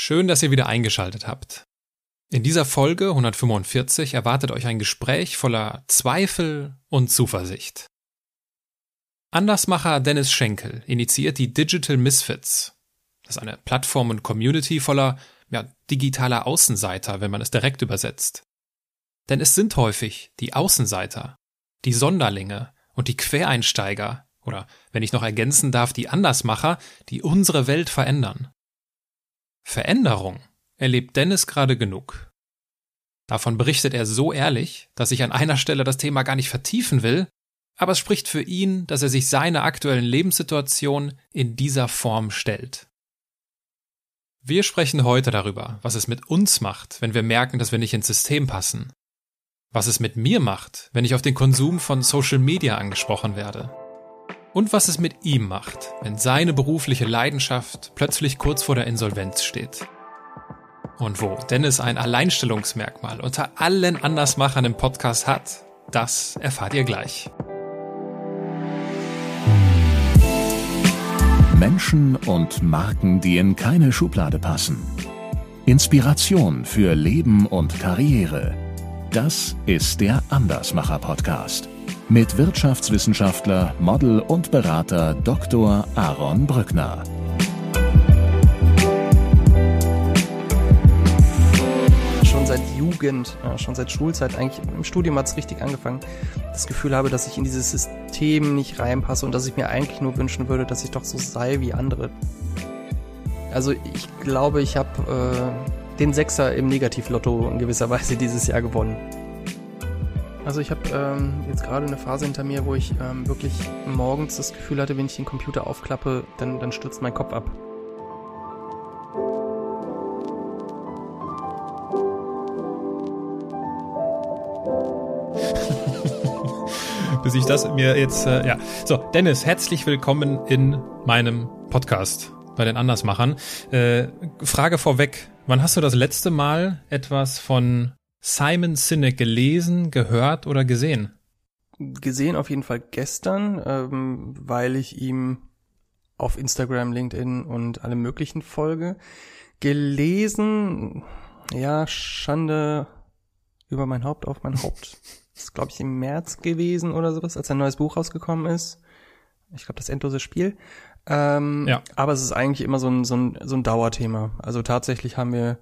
Schön, dass ihr wieder eingeschaltet habt. In dieser Folge 145 erwartet euch ein Gespräch voller Zweifel und Zuversicht. Andersmacher Dennis Schenkel initiiert die Digital Misfits. Das ist eine Plattform und Community voller ja, digitaler Außenseiter, wenn man es direkt übersetzt. Denn es sind häufig die Außenseiter, die Sonderlinge und die Quereinsteiger oder, wenn ich noch ergänzen darf, die Andersmacher, die unsere Welt verändern. Veränderung erlebt Dennis gerade genug. Davon berichtet er so ehrlich, dass ich an einer Stelle das Thema gar nicht vertiefen will, aber es spricht für ihn, dass er sich seiner aktuellen Lebenssituation in dieser Form stellt. Wir sprechen heute darüber, was es mit uns macht, wenn wir merken, dass wir nicht ins System passen. Was es mit mir macht, wenn ich auf den Konsum von Social Media angesprochen werde und was es mit ihm macht, wenn seine berufliche Leidenschaft plötzlich kurz vor der Insolvenz steht. Und wo Dennis ein Alleinstellungsmerkmal unter allen Andersmachern im Podcast hat, das erfahrt ihr gleich. Menschen und Marken, die in keine Schublade passen. Inspiration für Leben und Karriere. Das ist der Andersmacher Podcast mit Wirtschaftswissenschaftler, Model und Berater Dr. Aaron Brückner. Schon seit Jugend, schon seit Schulzeit, eigentlich im Studium hat es richtig angefangen, das Gefühl habe, dass ich in dieses System nicht reinpasse und dass ich mir eigentlich nur wünschen würde, dass ich doch so sei wie andere. Also ich glaube, ich habe äh, den Sechser im Negativlotto in gewisser Weise dieses Jahr gewonnen. Also ich habe ähm, jetzt gerade eine Phase hinter mir, wo ich ähm, wirklich morgens das Gefühl hatte, wenn ich den Computer aufklappe, dann, dann stürzt mein Kopf ab. Bis ich das mir jetzt, äh, ja. So, Dennis, herzlich willkommen in meinem Podcast bei den Andersmachern. Äh, Frage vorweg, wann hast du das letzte Mal etwas von Simon Sinek gelesen, gehört oder gesehen? Gesehen auf jeden Fall gestern, ähm, weil ich ihm auf Instagram, LinkedIn und alle möglichen folge. Gelesen, ja, Schande über mein Haupt auf mein Haupt. Das ist, glaube ich, im März gewesen oder sowas, als ein neues Buch rausgekommen ist. Ich glaube, das endlose Spiel. Ähm, ja. Aber es ist eigentlich immer so ein, so, ein, so ein Dauerthema. Also tatsächlich haben wir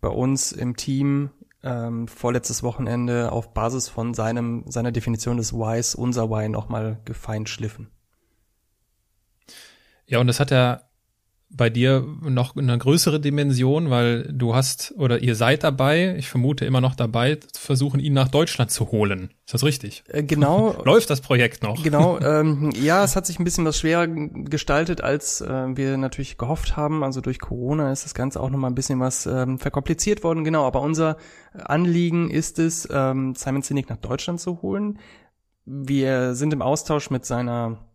bei uns im Team ähm, vorletztes Wochenende auf Basis von seinem, seiner Definition des Whys unser Why nochmal gefeinschliffen. Ja, und das hat er bei dir noch eine größere Dimension, weil du hast oder ihr seid dabei, ich vermute immer noch dabei, versuchen ihn nach Deutschland zu holen. Ist das richtig? Äh, genau. Läuft das Projekt noch? Genau. Ähm, ja, es hat sich ein bisschen was schwerer gestaltet, als äh, wir natürlich gehofft haben. Also durch Corona ist das Ganze auch noch mal ein bisschen was ähm, verkompliziert worden. Genau. Aber unser Anliegen ist es, ähm, Simon Sinek nach Deutschland zu holen. Wir sind im Austausch mit seiner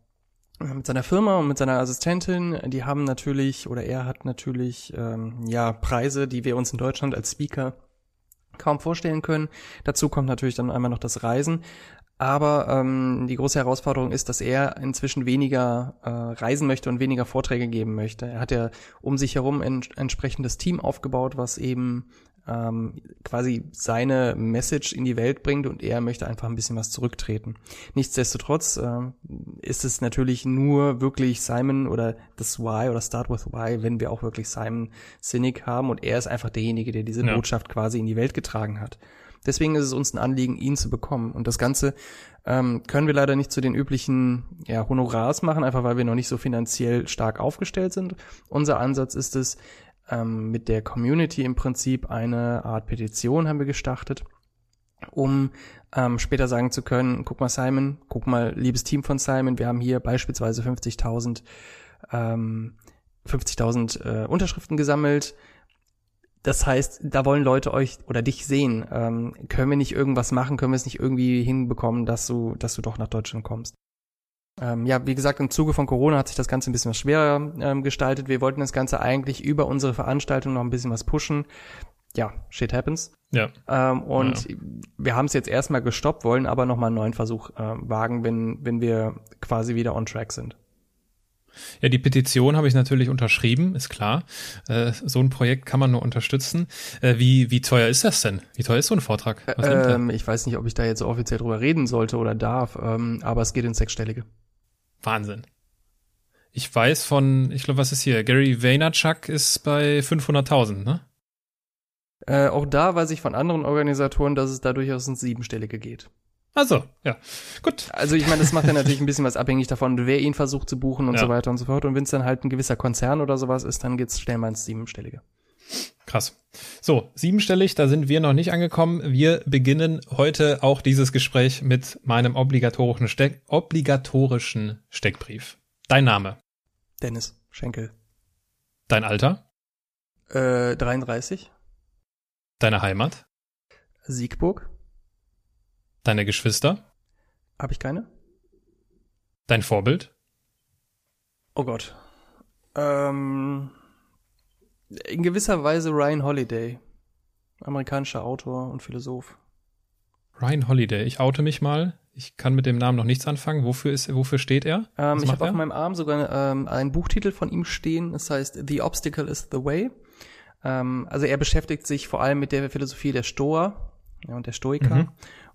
mit seiner Firma und mit seiner Assistentin, die haben natürlich oder er hat natürlich ähm, ja Preise, die wir uns in Deutschland als Speaker kaum vorstellen können. Dazu kommt natürlich dann einmal noch das Reisen. Aber ähm, die große Herausforderung ist, dass er inzwischen weniger äh, reisen möchte und weniger Vorträge geben möchte. Er hat ja um sich herum ein entsprechendes Team aufgebaut, was eben ähm, quasi seine Message in die Welt bringt und er möchte einfach ein bisschen was zurücktreten. Nichtsdestotrotz äh, ist es natürlich nur wirklich Simon oder das Why oder Start with Why, wenn wir auch wirklich Simon Sinek haben und er ist einfach derjenige, der diese ja. Botschaft quasi in die Welt getragen hat. Deswegen ist es uns ein Anliegen, ihn zu bekommen. Und das Ganze ähm, können wir leider nicht zu den üblichen ja, Honorars machen, einfach weil wir noch nicht so finanziell stark aufgestellt sind. Unser Ansatz ist es, ähm, mit der Community im Prinzip eine Art Petition haben wir gestartet, um ähm, später sagen zu können, guck mal Simon, guck mal liebes Team von Simon, wir haben hier beispielsweise 50.000 ähm, 50.000 äh, Unterschriften gesammelt. Das heißt, da wollen Leute euch oder dich sehen. Ähm, können wir nicht irgendwas machen? Können wir es nicht irgendwie hinbekommen, dass du, dass du doch nach Deutschland kommst? Ähm, ja, wie gesagt, im Zuge von Corona hat sich das Ganze ein bisschen was schwerer ähm, gestaltet. Wir wollten das Ganze eigentlich über unsere Veranstaltung noch ein bisschen was pushen. Ja, shit happens. Ja. Ähm, und ja. wir haben es jetzt erstmal gestoppt, wollen aber nochmal einen neuen Versuch äh, wagen, wenn, wenn wir quasi wieder on track sind. Ja, die Petition habe ich natürlich unterschrieben, ist klar. Äh, so ein Projekt kann man nur unterstützen. Äh, wie, wie teuer ist das denn? Wie teuer ist so ein Vortrag? Ähm, ich weiß nicht, ob ich da jetzt so offiziell drüber reden sollte oder darf, ähm, aber es geht ins Sechsstellige. Wahnsinn. Ich weiß von, ich glaube, was ist hier? Gary Vaynerchuk ist bei 500.000, ne? Äh, auch da weiß ich von anderen Organisatoren, dass es da durchaus ins Siebenstellige geht. Also, ja, gut. Also ich meine, das macht ja natürlich ein bisschen was abhängig davon, wer ihn versucht zu buchen und ja. so weiter und so fort. Und wenn es dann halt ein gewisser Konzern oder sowas ist, dann geht's schnell mal ins Siebenstellige. Krass. So, siebenstellig, da sind wir noch nicht angekommen. Wir beginnen heute auch dieses Gespräch mit meinem obligatorischen, Steck, obligatorischen Steckbrief. Dein Name? Dennis Schenkel. Dein Alter? Äh, 33. Deine Heimat? Siegburg. Deine Geschwister? Habe ich keine. Dein Vorbild? Oh Gott. Ähm, in gewisser Weise Ryan Holiday. Amerikanischer Autor und Philosoph. Ryan Holiday, ich oute mich mal. Ich kann mit dem Namen noch nichts anfangen. Wofür ist, wofür steht er? Ähm, ich habe auf meinem Arm sogar ähm, einen Buchtitel von ihm stehen. Das heißt The Obstacle is the Way. Ähm, also er beschäftigt sich vor allem mit der Philosophie der Stoa ja, und der Stoiker. Mhm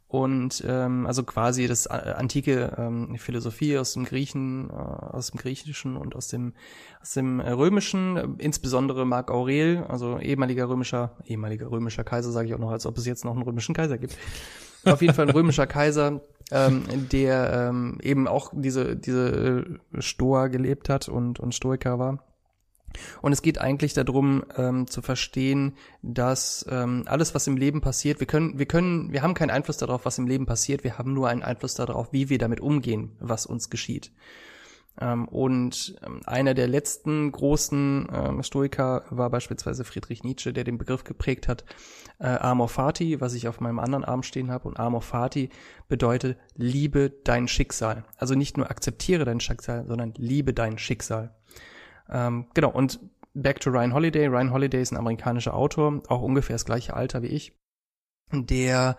und ähm, also quasi das äh, antike ähm, Philosophie aus dem Griechen, äh, aus dem Griechischen und aus dem aus dem äh, Römischen, äh, insbesondere Marc Aurel, also ehemaliger römischer ehemaliger römischer Kaiser, sage ich auch noch, als ob es jetzt noch einen römischen Kaiser gibt. Auf jeden Fall ein römischer Kaiser, ähm, der ähm, eben auch diese diese Stoa gelebt hat und und Stoiker war. Und es geht eigentlich darum, ähm, zu verstehen, dass ähm, alles, was im Leben passiert, wir können, wir können, wir haben keinen Einfluss darauf, was im Leben passiert, wir haben nur einen Einfluss darauf, wie wir damit umgehen, was uns geschieht. Ähm, und ähm, einer der letzten großen ähm, Stoiker war beispielsweise Friedrich Nietzsche, der den Begriff geprägt hat, äh, Amor Fati, was ich auf meinem anderen Arm stehen habe. Und Amor Fati bedeutet, liebe dein Schicksal. Also nicht nur akzeptiere dein Schicksal, sondern liebe dein Schicksal. Ähm, genau, und back to Ryan Holiday. Ryan Holiday ist ein amerikanischer Autor, auch ungefähr das gleiche Alter wie ich, der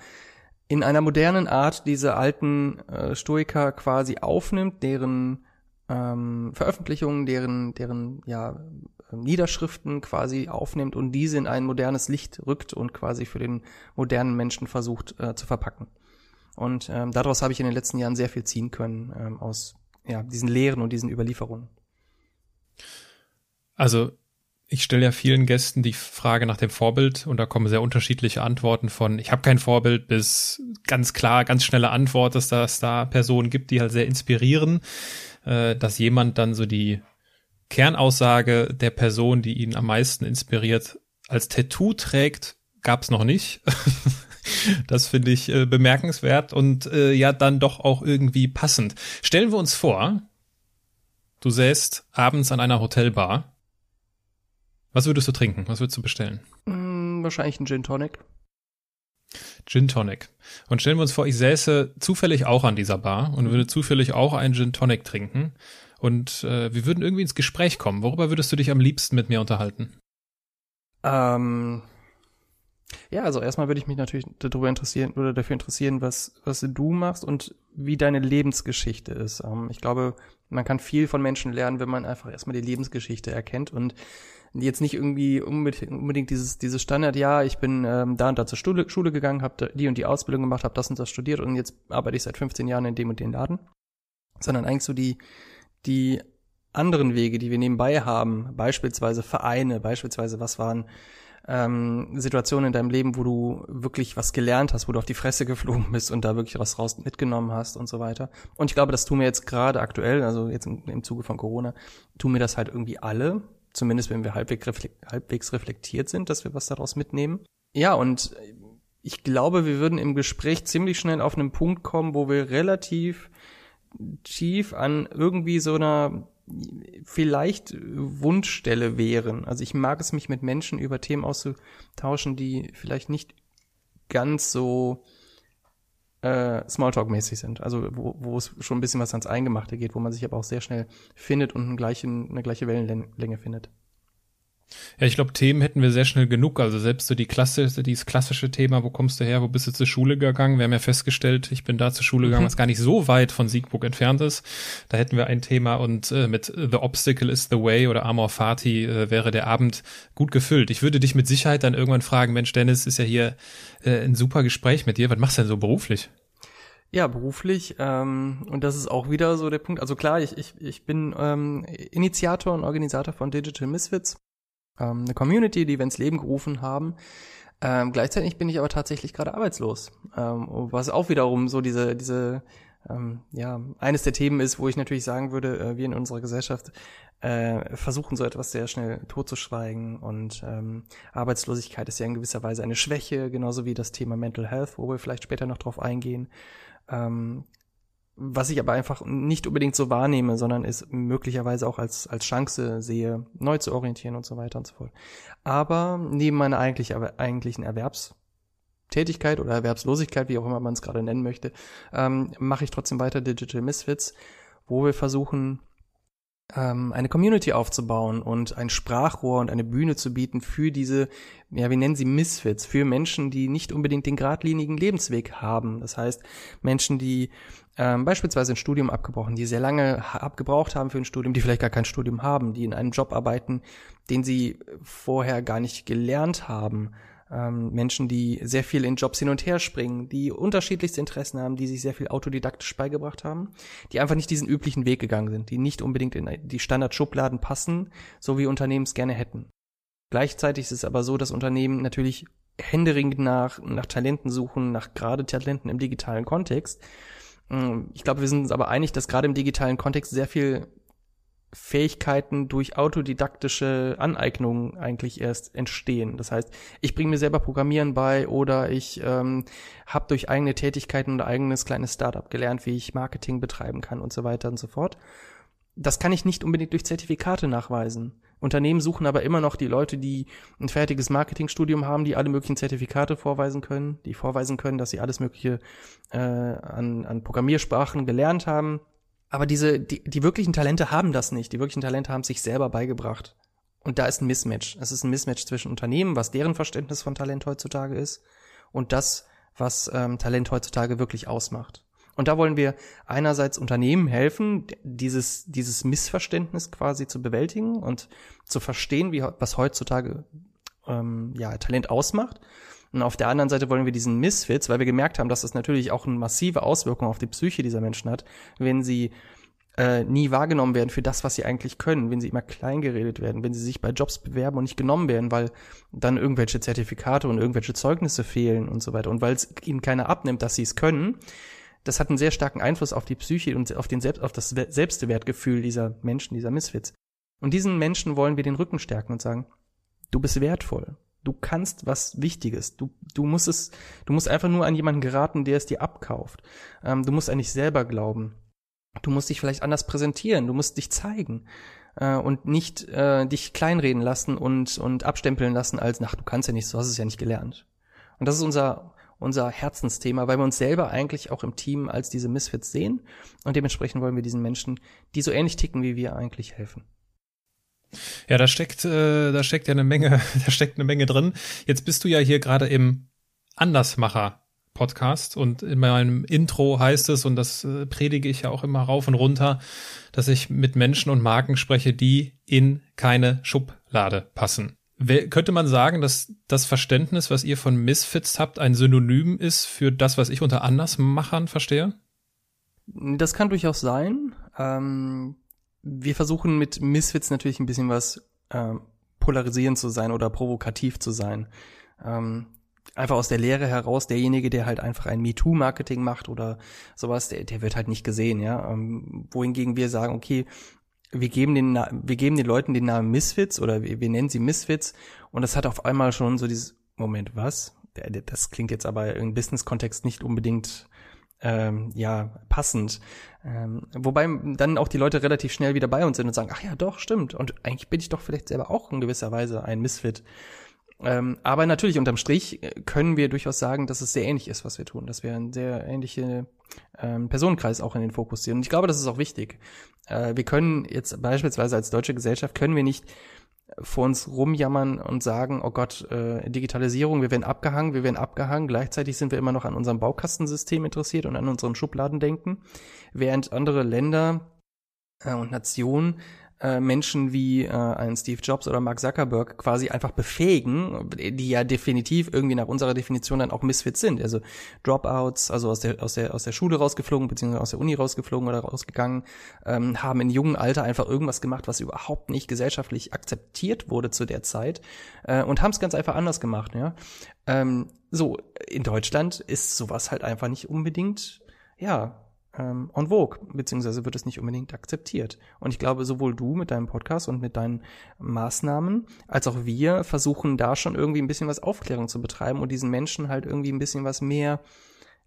in einer modernen Art diese alten äh, Stoiker quasi aufnimmt, deren ähm, Veröffentlichungen, deren, deren ja, Niederschriften quasi aufnimmt und diese in ein modernes Licht rückt und quasi für den modernen Menschen versucht äh, zu verpacken. Und ähm, daraus habe ich in den letzten Jahren sehr viel ziehen können ähm, aus ja, diesen Lehren und diesen Überlieferungen. Also ich stelle ja vielen Gästen die Frage nach dem Vorbild und da kommen sehr unterschiedliche Antworten von ich habe kein Vorbild bis ganz klar, ganz schnelle Antwort, dass das da Personen gibt, die halt sehr inspirieren, äh, dass jemand dann so die Kernaussage der Person, die ihn am meisten inspiriert, als Tattoo trägt, gab's noch nicht. das finde ich äh, bemerkenswert und äh, ja dann doch auch irgendwie passend. Stellen wir uns vor, du säßt abends an einer Hotelbar was würdest du trinken? Was würdest du bestellen? Mm, wahrscheinlich ein Gin Tonic. Gin Tonic. Und stellen wir uns vor, ich säße zufällig auch an dieser Bar und würde zufällig auch einen Gin Tonic trinken. Und äh, wir würden irgendwie ins Gespräch kommen. Worüber würdest du dich am liebsten mit mir unterhalten? Ähm, ja, also erstmal würde ich mich natürlich darüber interessieren oder dafür interessieren, was, was du machst und wie deine Lebensgeschichte ist. Ähm, ich glaube, man kann viel von Menschen lernen, wenn man einfach erstmal die Lebensgeschichte erkennt und jetzt nicht irgendwie unbedingt dieses, dieses Standard, ja, ich bin ähm, da und da zur Schule, Schule gegangen, habe die und die Ausbildung gemacht, habe das und das studiert und jetzt arbeite ich seit 15 Jahren in dem und dem Laden, sondern eigentlich so die, die anderen Wege, die wir nebenbei haben, beispielsweise Vereine, beispielsweise was waren ähm, Situationen in deinem Leben, wo du wirklich was gelernt hast, wo du auf die Fresse geflogen bist und da wirklich was raus mitgenommen hast und so weiter. Und ich glaube, das tun wir jetzt gerade aktuell, also jetzt im, im Zuge von Corona, tun wir das halt irgendwie alle, zumindest wenn wir halbwegs reflektiert sind, dass wir was daraus mitnehmen. Ja, und ich glaube, wir würden im Gespräch ziemlich schnell auf einen Punkt kommen, wo wir relativ tief an irgendwie so einer vielleicht Wunschstelle wären. Also ich mag es, mich mit Menschen über Themen auszutauschen, die vielleicht nicht ganz so äh, Smalltalk-mäßig sind. Also wo, wo es schon ein bisschen was ans Eingemachte geht, wo man sich aber auch sehr schnell findet und eine gleiche, eine gleiche Wellenlänge findet. Ja, ich glaube, Themen hätten wir sehr schnell genug. Also selbst so die Klasse, dieses klassische Thema, wo kommst du her, wo bist du zur Schule gegangen? Wir haben ja festgestellt, ich bin da zur Schule gegangen, mhm. was gar nicht so weit von Siegburg entfernt ist. Da hätten wir ein Thema und äh, mit The Obstacle is the Way oder Amor Fati äh, wäre der Abend gut gefüllt. Ich würde dich mit Sicherheit dann irgendwann fragen, Mensch, Dennis, ist ja hier äh, ein super Gespräch mit dir. Was machst du denn so beruflich? Ja, beruflich. Ähm, und das ist auch wieder so der Punkt. Also klar, ich, ich, ich bin ähm, Initiator und Organisator von Digital Misfits ähm, eine Community, die wir ins Leben gerufen haben. Ähm, gleichzeitig bin ich aber tatsächlich gerade arbeitslos, ähm, was auch wiederum so diese diese ähm, ja eines der Themen ist, wo ich natürlich sagen würde, äh, wir in unserer Gesellschaft äh, versuchen so etwas sehr schnell totzuschweigen und ähm, Arbeitslosigkeit ist ja in gewisser Weise eine Schwäche, genauso wie das Thema Mental Health, wo wir vielleicht später noch drauf eingehen. Ähm, was ich aber einfach nicht unbedingt so wahrnehme, sondern es möglicherweise auch als, als Chance sehe, neu zu orientieren und so weiter und so fort. Aber neben meiner eigentlich, eigentlichen Erwerbstätigkeit oder Erwerbslosigkeit, wie auch immer man es gerade nennen möchte, ähm, mache ich trotzdem weiter Digital Misfits, wo wir versuchen, ähm, eine Community aufzubauen und ein Sprachrohr und eine Bühne zu bieten für diese, ja, wir nennen sie Misfits, für Menschen, die nicht unbedingt den geradlinigen Lebensweg haben. Das heißt, Menschen, die ähm, beispielsweise ein Studium abgebrochen, die sehr lange abgebraucht haben für ein Studium, die vielleicht gar kein Studium haben, die in einem Job arbeiten, den sie vorher gar nicht gelernt haben, ähm, Menschen, die sehr viel in Jobs hin und her springen, die unterschiedlichste Interessen haben, die sich sehr viel autodidaktisch beigebracht haben, die einfach nicht diesen üblichen Weg gegangen sind, die nicht unbedingt in die Standardschubladen passen, so wie Unternehmen es gerne hätten. Gleichzeitig ist es aber so, dass Unternehmen natürlich händeringend nach, nach Talenten suchen, nach gerade Talenten im digitalen Kontext. Ähm, ich glaube, wir sind uns aber einig, dass gerade im digitalen Kontext sehr viel Fähigkeiten durch autodidaktische Aneignungen eigentlich erst entstehen. Das heißt, ich bringe mir selber Programmieren bei oder ich ähm, habe durch eigene Tätigkeiten und eigenes kleines Startup gelernt, wie ich Marketing betreiben kann und so weiter und so fort. Das kann ich nicht unbedingt durch Zertifikate nachweisen. Unternehmen suchen aber immer noch die Leute, die ein fertiges Marketingstudium haben, die alle möglichen Zertifikate vorweisen können, die vorweisen können, dass sie alles Mögliche äh, an, an Programmiersprachen gelernt haben aber diese, die, die wirklichen Talente haben das nicht. Die wirklichen Talente haben sich selber beigebracht. Und da ist ein Mismatch. Es ist ein Mismatch zwischen Unternehmen, was deren Verständnis von Talent heutzutage ist, und das, was ähm, Talent heutzutage wirklich ausmacht. Und da wollen wir einerseits Unternehmen helfen, dieses, dieses Missverständnis quasi zu bewältigen und zu verstehen, wie, was heutzutage ähm, ja, Talent ausmacht. Und auf der anderen Seite wollen wir diesen Misfits, weil wir gemerkt haben, dass das natürlich auch eine massive Auswirkung auf die Psyche dieser Menschen hat, wenn sie äh, nie wahrgenommen werden für das, was sie eigentlich können, wenn sie immer klein geredet werden, wenn sie sich bei Jobs bewerben und nicht genommen werden, weil dann irgendwelche Zertifikate und irgendwelche Zeugnisse fehlen und so weiter und weil es ihnen keiner abnimmt, dass sie es können. Das hat einen sehr starken Einfluss auf die Psyche und auf, den Selbst, auf das Selbstwertgefühl dieser Menschen, dieser Misfits. Und diesen Menschen wollen wir den Rücken stärken und sagen, du bist wertvoll. Du kannst was Wichtiges. Du, du musst es, du musst einfach nur an jemanden geraten, der es dir abkauft. Ähm, du musst an dich selber glauben. Du musst dich vielleicht anders präsentieren. Du musst dich zeigen äh, und nicht äh, dich kleinreden lassen und und abstempeln lassen als, ach, du kannst ja nicht, du hast es ja nicht gelernt. Und das ist unser unser Herzensthema, weil wir uns selber eigentlich auch im Team als diese Misfits sehen und dementsprechend wollen wir diesen Menschen, die so ähnlich ticken wie wir, eigentlich helfen. Ja, da steckt, äh, da steckt ja eine Menge, da steckt eine Menge drin. Jetzt bist du ja hier gerade im Andersmacher Podcast und in meinem Intro heißt es, und das äh, predige ich ja auch immer rauf und runter, dass ich mit Menschen und Marken spreche, die in keine Schublade passen. Wer, könnte man sagen, dass das Verständnis, was ihr von Misfits habt, ein Synonym ist für das, was ich unter Andersmachern verstehe? Das kann durchaus sein. Ähm, wir versuchen mit Misfits natürlich ein bisschen was äh, polarisierend zu sein oder provokativ zu sein. Ähm, einfach aus der Lehre heraus, derjenige, der halt einfach ein MeToo-Marketing macht oder sowas, der, der wird halt nicht gesehen, ja. Ähm, wohingegen wir sagen, okay, wir geben den, wir geben den Leuten den Namen Misfits oder wir, wir nennen sie Misfits und das hat auf einmal schon so dieses, Moment, was? Das klingt jetzt aber im Business-Kontext nicht unbedingt ähm, ja passend. Ähm, wobei dann auch die Leute relativ schnell wieder bei uns sind und sagen, ach ja, doch, stimmt. Und eigentlich bin ich doch vielleicht selber auch in gewisser Weise ein Misfit. Ähm, aber natürlich unterm Strich äh, können wir durchaus sagen, dass es sehr ähnlich ist, was wir tun, dass wir einen sehr ähnlichen ähm, Personenkreis auch in den Fokus sehen. Und ich glaube, das ist auch wichtig. Äh, wir können jetzt beispielsweise als deutsche Gesellschaft können wir nicht vor uns rumjammern und sagen, oh Gott, äh, Digitalisierung, wir werden abgehangen, wir werden abgehangen. Gleichzeitig sind wir immer noch an unserem Baukastensystem interessiert und an unseren Schubladendenken, während andere Länder äh, und Nationen äh, Menschen wie äh, ein Steve Jobs oder Mark Zuckerberg quasi einfach befähigen, die ja definitiv irgendwie nach unserer Definition dann auch Misfits sind. Also Dropouts, also aus der aus der aus der Schule rausgeflogen beziehungsweise aus der Uni rausgeflogen oder rausgegangen, ähm, haben in jungen Alter einfach irgendwas gemacht, was überhaupt nicht gesellschaftlich akzeptiert wurde zu der Zeit äh, und haben es ganz einfach anders gemacht. Ja, ähm, so in Deutschland ist sowas halt einfach nicht unbedingt ja ähm, en vogue, beziehungsweise wird es nicht unbedingt akzeptiert. Und ich glaube, sowohl du mit deinem Podcast und mit deinen Maßnahmen, als auch wir versuchen da schon irgendwie ein bisschen was Aufklärung zu betreiben und diesen Menschen halt irgendwie ein bisschen was mehr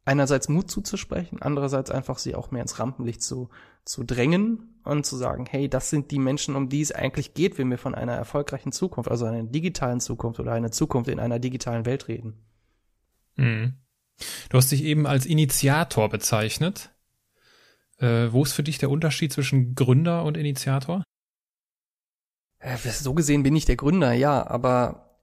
einerseits Mut zuzusprechen, andererseits einfach sie auch mehr ins Rampenlicht zu, zu drängen und zu sagen, hey, das sind die Menschen, um die es eigentlich geht, wenn wir von einer erfolgreichen Zukunft, also einer digitalen Zukunft oder einer Zukunft in einer digitalen Welt reden. Mhm. Du hast dich eben als Initiator bezeichnet. Äh, wo ist für dich der Unterschied zwischen Gründer und Initiator? Äh, so gesehen bin ich der Gründer, ja, aber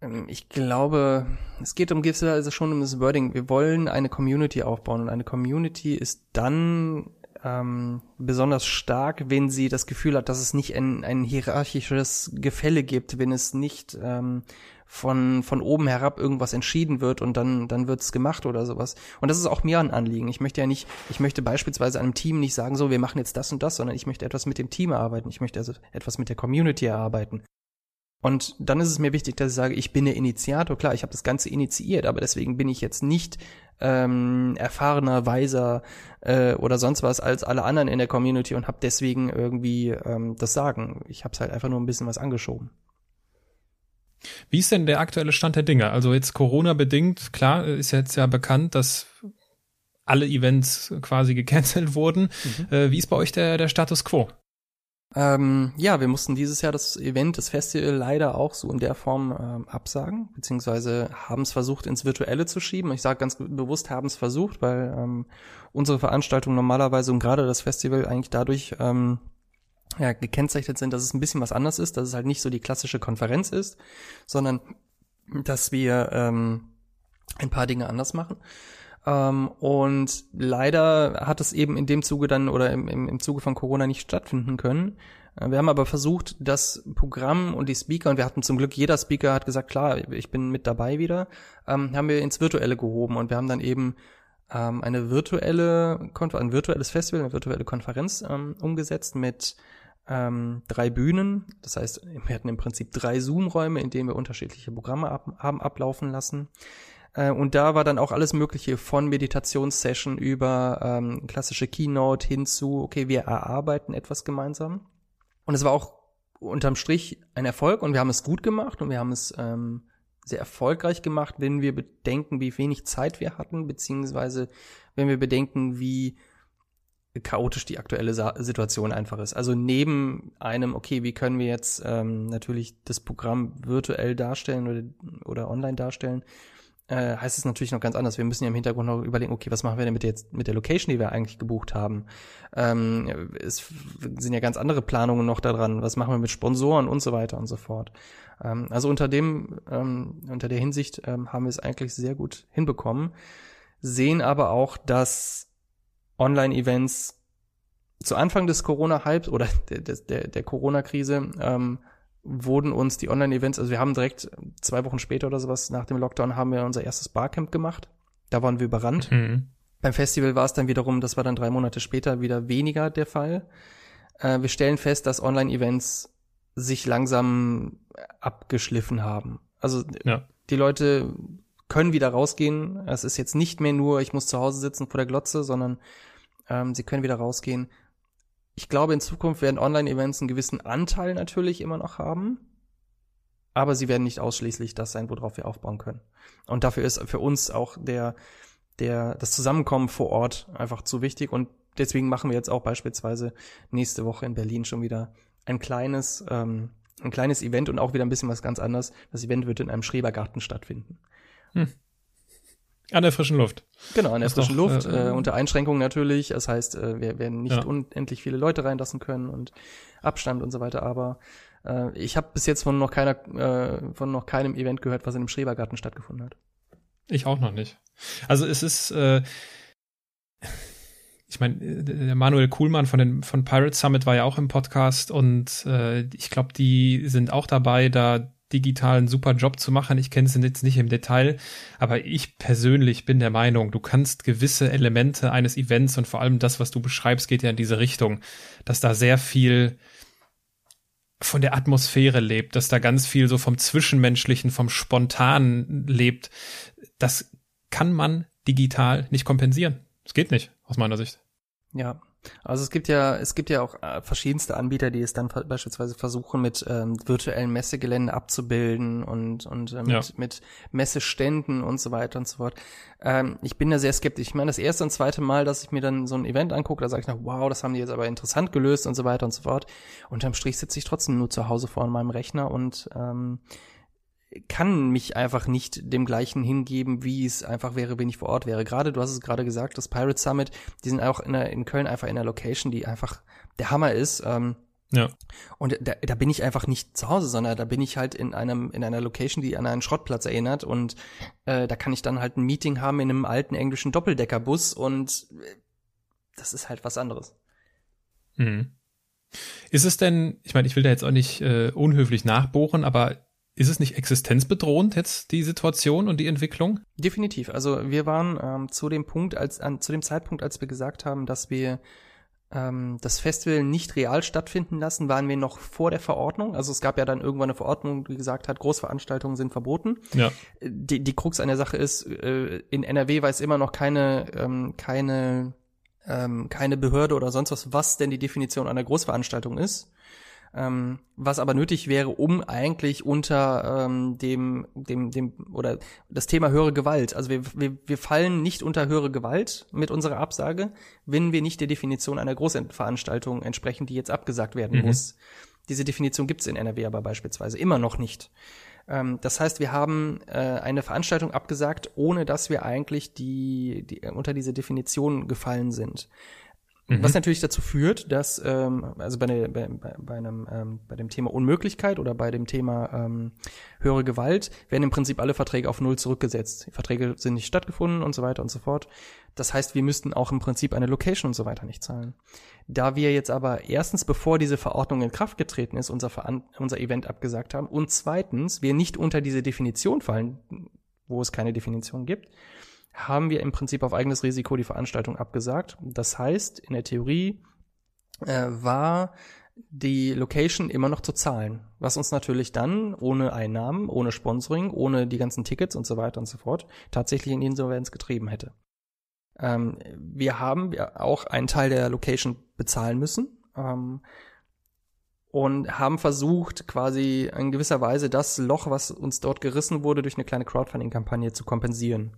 ähm, ich glaube, es geht um also schon um das Wording. Wir wollen eine Community aufbauen und eine Community ist dann ähm, besonders stark, wenn sie das Gefühl hat, dass es nicht ein, ein hierarchisches Gefälle gibt, wenn es nicht ähm, von, von oben herab irgendwas entschieden wird und dann, dann wird's gemacht oder sowas. Und das ist auch mir ein Anliegen. Ich möchte ja nicht, ich möchte beispielsweise einem Team nicht sagen, so, wir machen jetzt das und das, sondern ich möchte etwas mit dem Team erarbeiten. Ich möchte also etwas mit der Community erarbeiten. Und dann ist es mir wichtig, dass ich sage, ich bin der Initiator. Klar, ich habe das Ganze initiiert, aber deswegen bin ich jetzt nicht ähm, erfahrener, weiser äh, oder sonst was als alle anderen in der Community und habe deswegen irgendwie ähm, das Sagen. Ich habe es halt einfach nur ein bisschen was angeschoben. Wie ist denn der aktuelle Stand der Dinge? Also jetzt Corona bedingt, klar, ist jetzt ja bekannt, dass alle Events quasi gecancelt wurden. Mhm. Äh, wie ist bei euch der, der Status quo? Ähm, ja, wir mussten dieses Jahr das Event, das Festival leider auch so in der Form ähm, absagen, beziehungsweise haben es versucht, ins Virtuelle zu schieben. Ich sage ganz bewusst, haben es versucht, weil ähm, unsere Veranstaltungen normalerweise und gerade das Festival eigentlich dadurch ähm, ja, gekennzeichnet sind, dass es ein bisschen was anders ist, dass es halt nicht so die klassische Konferenz ist, sondern dass wir ähm, ein paar Dinge anders machen. Ähm, und leider hat es eben in dem Zuge dann oder im, im, Zuge von Corona nicht stattfinden können. Äh, wir haben aber versucht, das Programm und die Speaker, und wir hatten zum Glück, jeder Speaker hat gesagt, klar, ich bin mit dabei wieder, ähm, haben wir ins Virtuelle gehoben und wir haben dann eben ähm, eine virtuelle, ein virtuelles Festival, eine virtuelle Konferenz ähm, umgesetzt mit ähm, drei Bühnen. Das heißt, wir hatten im Prinzip drei Zoom-Räume, in denen wir unterschiedliche Programme ab, haben ablaufen lassen. Äh, und da war dann auch alles Mögliche von Meditationssession über ähm, klassische Keynote hin zu, okay, wir erarbeiten etwas gemeinsam. Und es war auch unterm Strich ein Erfolg und wir haben es gut gemacht und wir haben es ähm, sehr erfolgreich gemacht, wenn wir bedenken, wie wenig Zeit wir hatten, beziehungsweise wenn wir bedenken, wie chaotisch die aktuelle Sa Situation einfach ist. Also neben einem, okay, wie können wir jetzt ähm, natürlich das Programm virtuell darstellen oder, oder online darstellen, äh, heißt es natürlich noch ganz anders. Wir müssen ja im Hintergrund noch überlegen, okay, was machen wir denn mit jetzt, mit der Location, die wir eigentlich gebucht haben? Ähm, es sind ja ganz andere Planungen noch daran. Was machen wir mit Sponsoren und so weiter und so fort. Ähm, also unter dem, ähm, unter der Hinsicht ähm, haben wir es eigentlich sehr gut hinbekommen, sehen aber auch, dass Online-Events zu Anfang des Corona-Hypes oder der, der, der Corona-Krise ähm, wurden uns die Online-Events, also wir haben direkt zwei Wochen später oder sowas nach dem Lockdown haben wir unser erstes Barcamp gemacht. Da waren wir überrannt. Mhm. Beim Festival war es dann wiederum, das war dann drei Monate später wieder weniger der Fall. Äh, wir stellen fest, dass Online-Events sich langsam abgeschliffen haben. Also ja. die Leute können wieder rausgehen. Es ist jetzt nicht mehr nur, ich muss zu Hause sitzen vor der Glotze, sondern ähm, sie können wieder rausgehen ich glaube, in Zukunft werden Online-Events einen gewissen Anteil natürlich immer noch haben. Aber sie werden nicht ausschließlich das sein, worauf wir aufbauen können. Und dafür ist für uns auch der, der, das Zusammenkommen vor Ort einfach zu wichtig. Und deswegen machen wir jetzt auch beispielsweise nächste Woche in Berlin schon wieder ein kleines, ähm, ein kleines Event und auch wieder ein bisschen was ganz anderes. Das Event wird in einem Schrebergarten stattfinden. Hm. An der frischen Luft. Genau, an der das frischen doch, Luft, äh, äh, unter Einschränkungen natürlich. Das heißt, äh, wir werden nicht ja. unendlich viele Leute reinlassen können und Abstand und so weiter, aber Äh, ich habe bis jetzt von noch keiner, äh, von noch keinem Event gehört, was in dem Schrebergarten stattgefunden hat. Ich auch noch nicht. Also es ist, äh, ich meine, der Manuel Kuhlmann von den von Pirate Summit war ja auch im Podcast und äh, ich glaube, die sind auch dabei, da digitalen super Job zu machen. Ich kenne es jetzt nicht im Detail, aber ich persönlich bin der Meinung, du kannst gewisse Elemente eines Events und vor allem das, was du beschreibst, geht ja in diese Richtung, dass da sehr viel von der Atmosphäre lebt, dass da ganz viel so vom Zwischenmenschlichen, vom Spontanen lebt. Das kann man digital nicht kompensieren. Es geht nicht, aus meiner Sicht. Ja, also es gibt ja, es gibt ja auch äh, verschiedenste Anbieter, die es dann beispielsweise versuchen, mit ähm, virtuellen Messegelände abzubilden und, und äh, mit, ja. mit Messeständen und so weiter und so fort. Ähm, ich bin da sehr skeptisch. Ich meine, das erste und zweite Mal, dass ich mir dann so ein Event angucke, da sage ich noch, wow, das haben die jetzt aber interessant gelöst und so weiter und so fort. Unterm Strich sitze ich trotzdem nur zu Hause vor meinem Rechner und ähm, kann mich einfach nicht dem gleichen hingeben, wie es einfach wäre, wenn ich vor Ort wäre. Gerade, du hast es gerade gesagt, das Pirate Summit, die sind auch in, der, in Köln einfach in einer Location, die einfach der Hammer ist. Ähm, ja. Und da, da bin ich einfach nicht zu Hause, sondern da bin ich halt in einem in einer Location, die an einen Schrottplatz erinnert und äh, da kann ich dann halt ein Meeting haben in einem alten englischen Doppeldeckerbus und äh, das ist halt was anderes. Mhm. Ist es denn, ich meine, ich will da jetzt auch nicht äh, unhöflich nachbohren, aber ist es nicht existenzbedrohend jetzt die Situation und die Entwicklung? Definitiv. Also wir waren ähm, zu dem Punkt, als an, zu dem Zeitpunkt, als wir gesagt haben, dass wir ähm, das Festival nicht real stattfinden lassen, waren wir noch vor der Verordnung. Also es gab ja dann irgendwann eine Verordnung, die gesagt hat, Großveranstaltungen sind verboten. Ja. Die, die Krux an der Sache ist, äh, in NRW weiß immer noch keine, ähm, keine, ähm, keine Behörde oder sonst was, was denn die Definition einer Großveranstaltung ist ähm, was aber nötig wäre, um eigentlich unter ähm, dem, dem, dem, oder das Thema höhere Gewalt. Also wir, wir, wir fallen nicht unter höhere Gewalt mit unserer Absage, wenn wir nicht der Definition einer Großveranstaltung entsprechen, die jetzt abgesagt werden mhm. muss. Diese Definition gibt es in NRW aber beispielsweise immer noch nicht. Ähm, das heißt, wir haben äh, eine Veranstaltung abgesagt, ohne dass wir eigentlich die, die unter diese Definition gefallen sind. Mhm. Was natürlich dazu führt, dass, ähm, also bei, ne, bei, bei, einem, ähm, bei dem Thema Unmöglichkeit oder bei dem Thema ähm, höhere Gewalt werden im Prinzip alle Verträge auf Null zurückgesetzt. Die Verträge sind nicht stattgefunden und so weiter und so fort. Das heißt, wir müssten auch im Prinzip eine Location und so weiter nicht zahlen. Da wir jetzt aber erstens, bevor diese Verordnung in Kraft getreten ist, unser, Veran unser Event abgesagt haben und zweitens, wir nicht unter diese Definition fallen, wo es keine Definition gibt, haben wir im Prinzip auf eigenes Risiko die Veranstaltung abgesagt. Das heißt, in der Theorie äh, war die Location immer noch zu zahlen, was uns natürlich dann ohne Einnahmen, ohne Sponsoring, ohne die ganzen Tickets und so weiter und so fort tatsächlich in Insolvenz getrieben hätte. Ähm, wir haben auch einen Teil der Location bezahlen müssen ähm, und haben versucht, quasi in gewisser Weise das Loch, was uns dort gerissen wurde, durch eine kleine Crowdfunding-Kampagne zu kompensieren.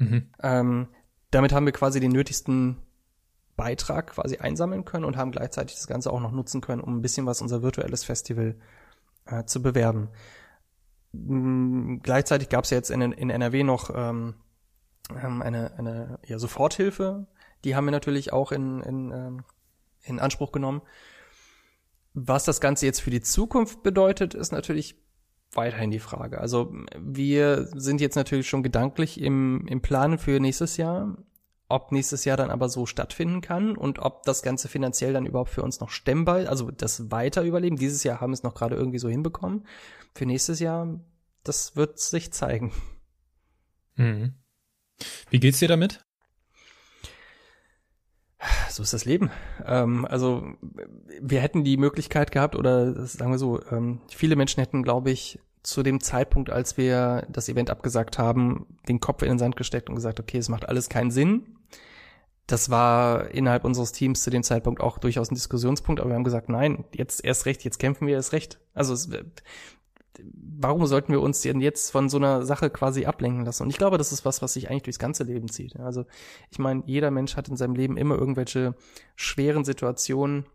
Mhm. Ähm, damit haben wir quasi den nötigsten Beitrag quasi einsammeln können und haben gleichzeitig das Ganze auch noch nutzen können, um ein bisschen was unser virtuelles Festival äh, zu bewerben. Mhm, gleichzeitig gab es ja jetzt in, in NRW noch ähm, ähm, eine, eine ja, Soforthilfe. Die haben wir natürlich auch in, in, ähm, in Anspruch genommen. Was das Ganze jetzt für die Zukunft bedeutet, ist natürlich weiterhin die Frage. Also wir sind jetzt natürlich schon gedanklich im, im Plan für nächstes Jahr, ob nächstes Jahr dann aber so stattfinden kann und ob das Ganze finanziell dann überhaupt für uns noch stemmbar, also das weiter überleben. Dieses Jahr haben wir es noch gerade irgendwie so hinbekommen. Für nächstes Jahr, das wird sich zeigen. Mhm. Wie geht's dir damit? So ist das Leben. Ähm, also wir hätten die Möglichkeit gehabt, oder sagen wir so, ähm, viele Menschen hätten, glaube ich, zu dem Zeitpunkt, als wir das Event abgesagt haben, den Kopf in den Sand gesteckt und gesagt, okay, es macht alles keinen Sinn. Das war innerhalb unseres Teams zu dem Zeitpunkt auch durchaus ein Diskussionspunkt, aber wir haben gesagt, nein, jetzt erst recht, jetzt kämpfen wir erst recht. Also es, warum sollten wir uns denn jetzt von so einer Sache quasi ablenken lassen? Und ich glaube, das ist was, was sich eigentlich durchs ganze Leben zieht. Also ich meine, jeder Mensch hat in seinem Leben immer irgendwelche schweren Situationen,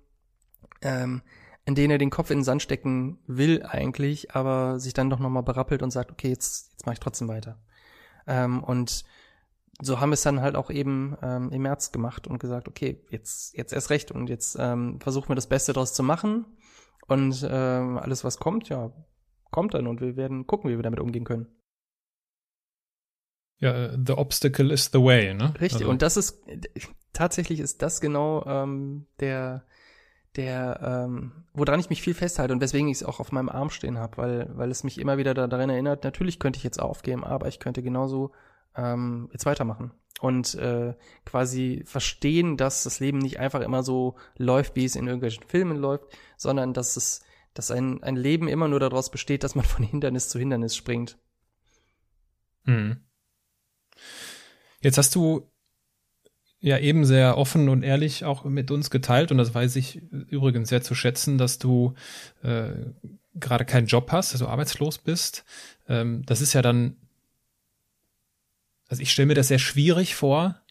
ähm, in denen er den Kopf in den Sand stecken will eigentlich, aber sich dann doch nochmal berappelt und sagt, okay, jetzt, jetzt mache ich trotzdem weiter. Ähm, und so haben wir es dann halt auch eben ähm, im März gemacht und gesagt, okay, jetzt, jetzt erst recht und jetzt ähm, versuchen wir das Beste daraus zu machen Und äh, alles, was kommt, ja, kommt dann und wir werden gucken, wie wir damit umgehen können. Ja, the obstacle is the way, ne? Richtig, also. und das ist, tatsächlich ist das genau ähm, der, der, ähm, woran ich mich viel festhalte und weswegen ich es auch auf meinem Arm stehen habe, weil, weil es mich immer wieder daran erinnert, natürlich könnte ich jetzt aufgeben, aber ich könnte genauso ähm, jetzt weitermachen und äh, quasi verstehen, dass das Leben nicht einfach immer so läuft, wie es in irgendwelchen Filmen läuft, sondern dass es, dass ein, ein Leben immer nur daraus besteht, dass man von Hindernis zu Hindernis springt. Hm. Jetzt hast du ja eben sehr offen und ehrlich auch mit uns geteilt und das weiß ich übrigens sehr zu schätzen, dass du äh, gerade keinen Job hast, also arbeitslos bist. Ähm, das ist ja dann also ich stelle mir das sehr schwierig vor,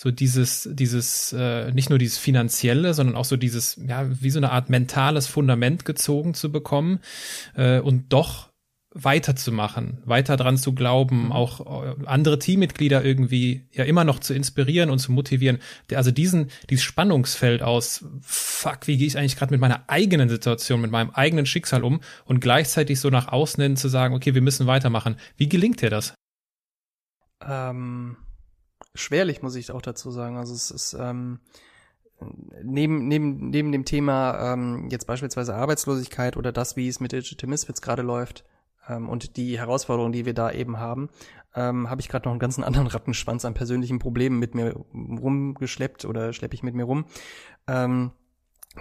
so dieses, dieses, äh, nicht nur dieses finanzielle, sondern auch so dieses, ja, wie so eine Art mentales Fundament gezogen zu bekommen äh, und doch weiterzumachen, weiter dran zu glauben, mhm. auch äh, andere Teammitglieder irgendwie ja immer noch zu inspirieren und zu motivieren. Also diesen, dieses Spannungsfeld aus, fuck, wie gehe ich eigentlich gerade mit meiner eigenen Situation, mit meinem eigenen Schicksal um und gleichzeitig so nach außen hin zu sagen, okay, wir müssen weitermachen. Wie gelingt dir das? ähm, schwerlich, muss ich auch dazu sagen. Also es ist ähm, neben, neben, neben dem Thema ähm, jetzt beispielsweise Arbeitslosigkeit oder das, wie es mit Digital Misfits gerade läuft ähm, und die Herausforderungen, die wir da eben haben, ähm, habe ich gerade noch einen ganzen anderen Rattenschwanz an persönlichen Problemen mit mir rumgeschleppt oder schleppe ich mit mir rum. Ähm,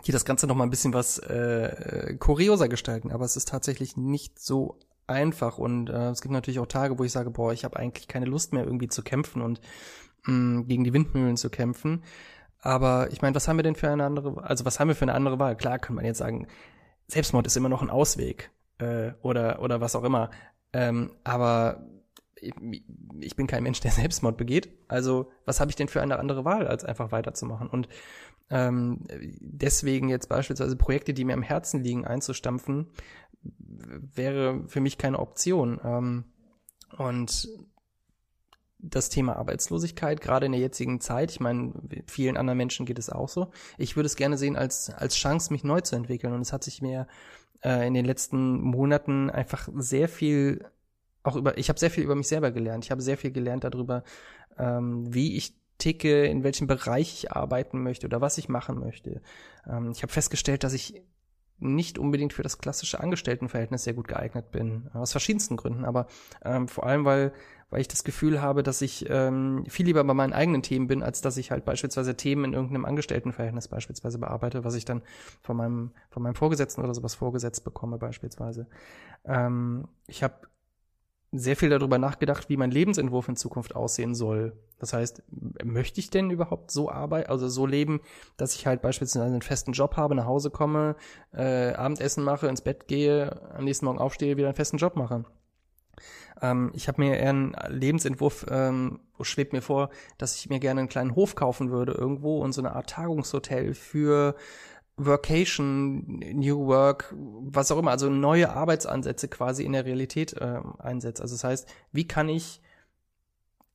die das Ganze noch mal ein bisschen was äh, kurioser gestalten, aber es ist tatsächlich nicht so einfach und äh, es gibt natürlich auch Tage, wo ich sage, boah, ich habe eigentlich keine Lust mehr irgendwie zu kämpfen und mh, gegen die Windmühlen zu kämpfen. Aber ich meine, was haben wir denn für eine andere, also was haben wir für eine andere Wahl? Klar kann man jetzt sagen, Selbstmord ist immer noch ein Ausweg äh, oder oder was auch immer. Ähm, aber ich, ich bin kein Mensch, der Selbstmord begeht. Also was habe ich denn für eine andere Wahl, als einfach weiterzumachen? Und ähm, deswegen jetzt beispielsweise Projekte, die mir am Herzen liegen, einzustampfen, wäre für mich keine Option. Ähm, und das Thema Arbeitslosigkeit, gerade in der jetzigen Zeit, ich meine, vielen anderen Menschen geht es auch so. Ich würde es gerne sehen als, als Chance, mich neu zu entwickeln. Und es hat sich mir äh, in den letzten Monaten einfach sehr viel auch über, ich habe sehr viel über mich selber gelernt. Ich habe sehr viel gelernt darüber, ähm, wie ich ticke, in welchem Bereich ich arbeiten möchte oder was ich machen möchte. Ähm, ich habe festgestellt, dass ich nicht unbedingt für das klassische Angestelltenverhältnis sehr gut geeignet bin. Aus verschiedensten Gründen, aber ähm, vor allem, weil, weil ich das Gefühl habe, dass ich ähm, viel lieber bei meinen eigenen Themen bin, als dass ich halt beispielsweise Themen in irgendeinem Angestelltenverhältnis beispielsweise bearbeite, was ich dann von meinem, von meinem Vorgesetzten oder sowas vorgesetzt bekomme beispielsweise. Ähm, ich habe sehr viel darüber nachgedacht, wie mein Lebensentwurf in Zukunft aussehen soll. Das heißt, möchte ich denn überhaupt so arbeiten, also so leben, dass ich halt beispielsweise einen festen Job habe, nach Hause komme, äh, Abendessen mache, ins Bett gehe, am nächsten Morgen aufstehe, wieder einen festen Job mache. Ähm, ich habe mir eher einen Lebensentwurf, ähm, schwebt mir vor, dass ich mir gerne einen kleinen Hof kaufen würde irgendwo und so eine Art Tagungshotel für Workation, New Work, was auch immer, also neue Arbeitsansätze quasi in der Realität äh, einsetzt. Also das heißt, wie kann ich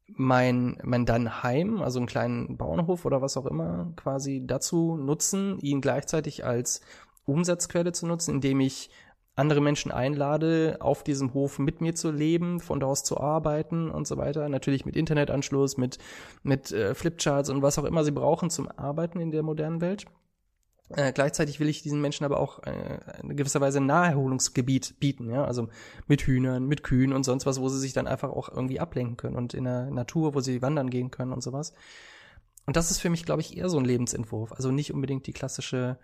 mein, mein dann Heim, also einen kleinen Bauernhof oder was auch immer, quasi dazu nutzen, ihn gleichzeitig als Umsatzquelle zu nutzen, indem ich andere Menschen einlade, auf diesem Hof mit mir zu leben, von da aus zu arbeiten und so weiter. Natürlich mit Internetanschluss, mit, mit äh, Flipcharts und was auch immer sie brauchen zum Arbeiten in der modernen Welt. Äh, gleichzeitig will ich diesen Menschen aber auch äh, in gewisser Weise ein Naherholungsgebiet bieten, ja, also mit Hühnern, mit Kühen und sonst was, wo sie sich dann einfach auch irgendwie ablenken können und in der Natur, wo sie wandern gehen können und sowas. Und das ist für mich, glaube ich, eher so ein Lebensentwurf. Also nicht unbedingt die klassische,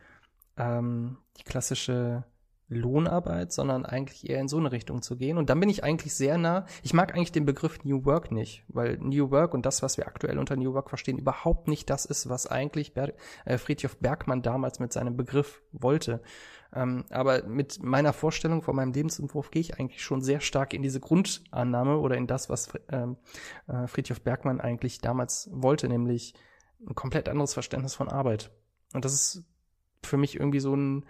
ähm, die klassische Lohnarbeit, sondern eigentlich eher in so eine Richtung zu gehen. Und dann bin ich eigentlich sehr nah. Ich mag eigentlich den Begriff New Work nicht, weil New Work und das, was wir aktuell unter New Work verstehen, überhaupt nicht das ist, was eigentlich Ber äh, Friedhof Bergmann damals mit seinem Begriff wollte. Ähm, aber mit meiner Vorstellung von meinem Lebensentwurf gehe ich eigentlich schon sehr stark in diese Grundannahme oder in das, was ähm, äh, Friedhof Bergmann eigentlich damals wollte, nämlich ein komplett anderes Verständnis von Arbeit. Und das ist für mich irgendwie so ein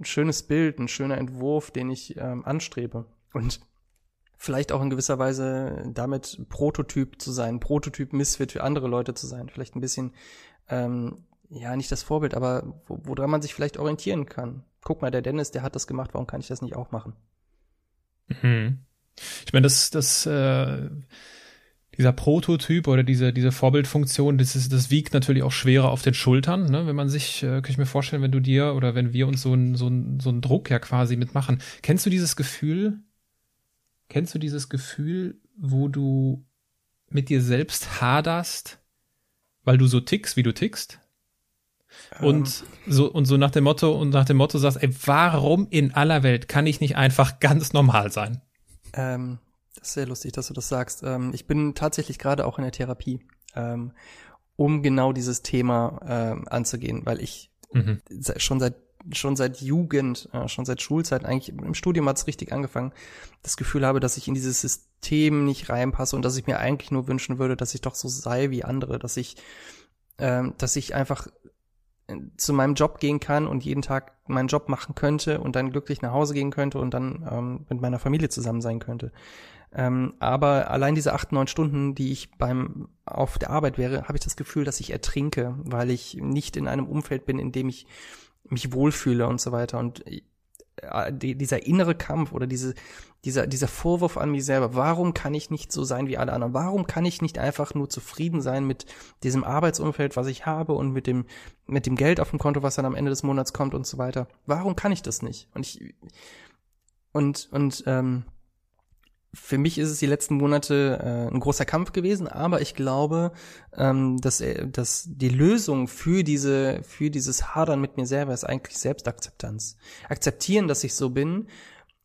ein schönes Bild, ein schöner Entwurf, den ich ähm, anstrebe. Und vielleicht auch in gewisser Weise damit Prototyp zu sein, Prototyp Misfit für andere Leute zu sein. Vielleicht ein bisschen, ähm, ja, nicht das Vorbild, aber wo, woran man sich vielleicht orientieren kann. Guck mal, der Dennis, der hat das gemacht, warum kann ich das nicht auch machen? Mhm. Ich meine, das, das, äh, dieser Prototyp oder diese, diese Vorbildfunktion, das, ist, das wiegt natürlich auch schwerer auf den Schultern, ne? wenn man sich, äh, kann ich mir vorstellen, wenn du dir oder wenn wir uns so einen so ein, so einen Druck ja quasi mitmachen. Kennst du dieses Gefühl, kennst du dieses Gefühl, wo du mit dir selbst haderst, weil du so tickst, wie du tickst? Und ähm. so, und so nach dem Motto, und nach dem Motto sagst, ey, warum in aller Welt kann ich nicht einfach ganz normal sein? Ähm, das ist sehr lustig, dass du das sagst. Ähm, ich bin tatsächlich gerade auch in der Therapie, ähm, um genau dieses Thema ähm, anzugehen, weil ich mhm. schon seit schon seit Jugend, äh, schon seit Schulzeit, eigentlich im Studium hat es richtig angefangen, das Gefühl habe, dass ich in dieses System nicht reinpasse und dass ich mir eigentlich nur wünschen würde, dass ich doch so sei wie andere, dass ich, dass ich einfach zu meinem Job gehen kann und jeden Tag meinen Job machen könnte und dann glücklich nach Hause gehen könnte und dann ähm, mit meiner Familie zusammen sein könnte. Ähm, aber allein diese acht, neun Stunden, die ich beim auf der Arbeit wäre, habe ich das Gefühl, dass ich ertrinke, weil ich nicht in einem Umfeld bin, in dem ich mich wohlfühle und so weiter. Und äh, die, dieser innere Kampf oder diese, dieser, dieser Vorwurf an mich selber, warum kann ich nicht so sein wie alle anderen? Warum kann ich nicht einfach nur zufrieden sein mit diesem Arbeitsumfeld, was ich habe und mit dem, mit dem Geld auf dem Konto, was dann am Ende des Monats kommt und so weiter? Warum kann ich das nicht? Und ich, und, und, ähm, für mich ist es die letzten Monate äh, ein großer Kampf gewesen, aber ich glaube, ähm, dass, äh, dass die Lösung für diese, für dieses Hadern mit mir selber ist eigentlich Selbstakzeptanz. Akzeptieren, dass ich so bin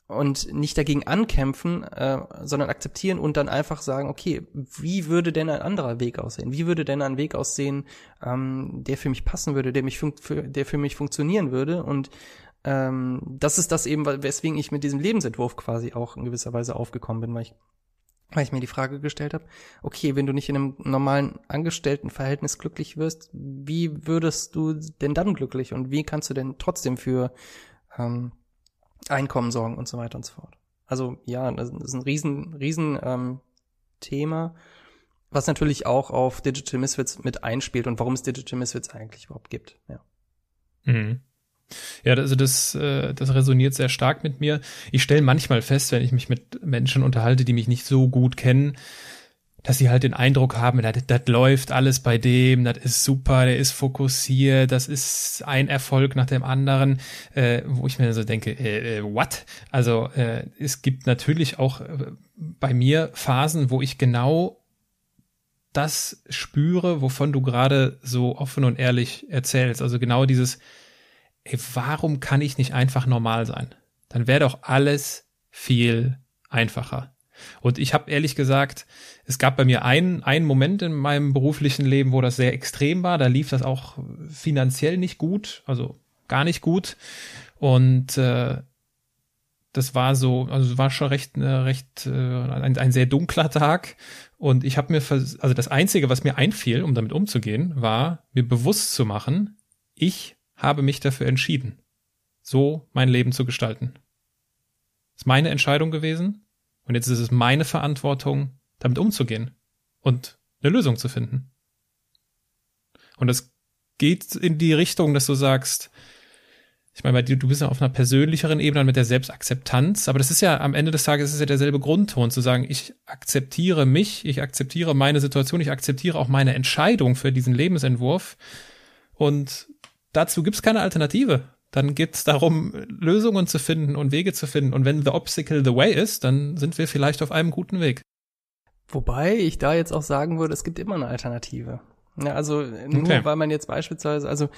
und nicht dagegen ankämpfen, äh, sondern akzeptieren und dann einfach sagen, okay, wie würde denn ein anderer Weg aussehen? Wie würde denn ein Weg aussehen, ähm, der für mich passen würde, der mich für, der für mich funktionieren würde und ähm, das ist das eben, weswegen ich mit diesem Lebensentwurf quasi auch in gewisser Weise aufgekommen bin, weil ich weil ich mir die Frage gestellt habe, okay, wenn du nicht in einem normalen Angestelltenverhältnis glücklich wirst, wie würdest du denn dann glücklich und wie kannst du denn trotzdem für ähm, Einkommen sorgen und so weiter und so fort. Also ja, das ist ein riesen, riesen ähm, Thema, was natürlich auch auf Digital Misfits mit einspielt und warum es Digital Misfits eigentlich überhaupt gibt. Ja. Mhm. Ja, also das, äh, das resoniert sehr stark mit mir. Ich stelle manchmal fest, wenn ich mich mit Menschen unterhalte, die mich nicht so gut kennen, dass sie halt den Eindruck haben, das, läuft alles bei dem, das ist super, der ist fokussiert, das ist ein Erfolg nach dem anderen, äh, wo ich mir so denke, äh, äh, what? Also äh, es gibt natürlich auch äh, bei mir Phasen, wo ich genau das spüre, wovon du gerade so offen und ehrlich erzählst. Also genau dieses, ey, warum kann ich nicht einfach normal sein? Dann wäre doch alles viel einfacher. Und ich habe ehrlich gesagt, es gab bei mir einen, einen Moment in meinem beruflichen Leben, wo das sehr extrem war. Da lief das auch finanziell nicht gut, also gar nicht gut. Und äh, das war so, also war schon recht, äh, recht äh, ein, ein sehr dunkler Tag. Und ich habe mir, also das Einzige, was mir einfiel, um damit umzugehen, war mir bewusst zu machen, ich habe mich dafür entschieden, so mein Leben zu gestalten. Das ist meine Entscheidung gewesen und jetzt ist es meine Verantwortung, damit umzugehen und eine Lösung zu finden. Und das geht in die Richtung, dass du sagst, ich meine, du, bist ja auf einer persönlicheren Ebene mit der Selbstakzeptanz, aber das ist ja am Ende des Tages ist ja derselbe Grundton, zu sagen, ich akzeptiere mich, ich akzeptiere meine Situation, ich akzeptiere auch meine Entscheidung für diesen Lebensentwurf und dazu gibt es keine Alternative. Dann geht es darum, Lösungen zu finden und Wege zu finden. Und wenn the obstacle the way ist, dann sind wir vielleicht auf einem guten Weg. Wobei ich da jetzt auch sagen würde, es gibt immer eine Alternative. Ja, also nur okay. weil man jetzt beispielsweise, also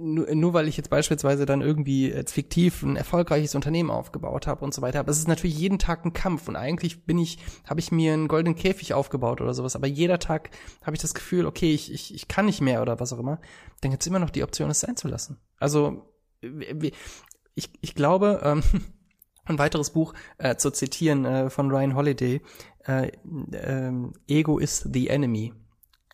nur, nur weil ich jetzt beispielsweise dann irgendwie jetzt fiktiv ein erfolgreiches Unternehmen aufgebaut habe und so weiter. Aber es ist natürlich jeden Tag ein Kampf und eigentlich bin ich, habe ich mir einen goldenen Käfig aufgebaut oder sowas. Aber jeder Tag habe ich das Gefühl, okay, ich, ich, ich kann nicht mehr oder was auch immer. Dann gibt's immer noch die Option, es sein zu lassen. Also ich, ich glaube, ähm, ein weiteres Buch äh, zu zitieren äh, von Ryan Holiday, äh, äh, Ego is the enemy.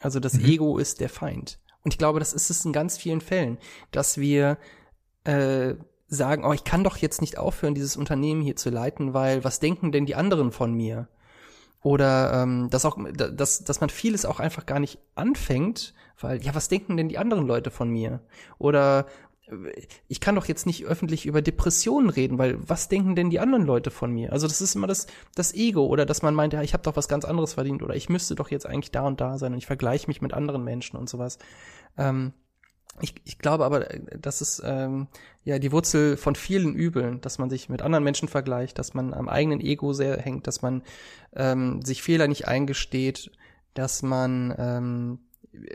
Also das mhm. Ego ist der Feind. Und ich glaube, das ist es in ganz vielen Fällen, dass wir äh, sagen, oh, ich kann doch jetzt nicht aufhören, dieses Unternehmen hier zu leiten, weil was denken denn die anderen von mir? oder ähm, dass auch dass dass man vieles auch einfach gar nicht anfängt, weil ja was denken denn die anderen Leute von mir oder ich kann doch jetzt nicht öffentlich über Depressionen reden, weil was denken denn die anderen Leute von mir? Also das ist immer das, das Ego oder dass man meint, ja, ich habe doch was ganz anderes verdient oder ich müsste doch jetzt eigentlich da und da sein und ich vergleiche mich mit anderen Menschen und sowas. Ähm, ich, ich glaube aber, das ist ähm, ja die Wurzel von vielen Übeln, dass man sich mit anderen Menschen vergleicht, dass man am eigenen Ego sehr hängt, dass man ähm, sich Fehler nicht eingesteht, dass man ähm,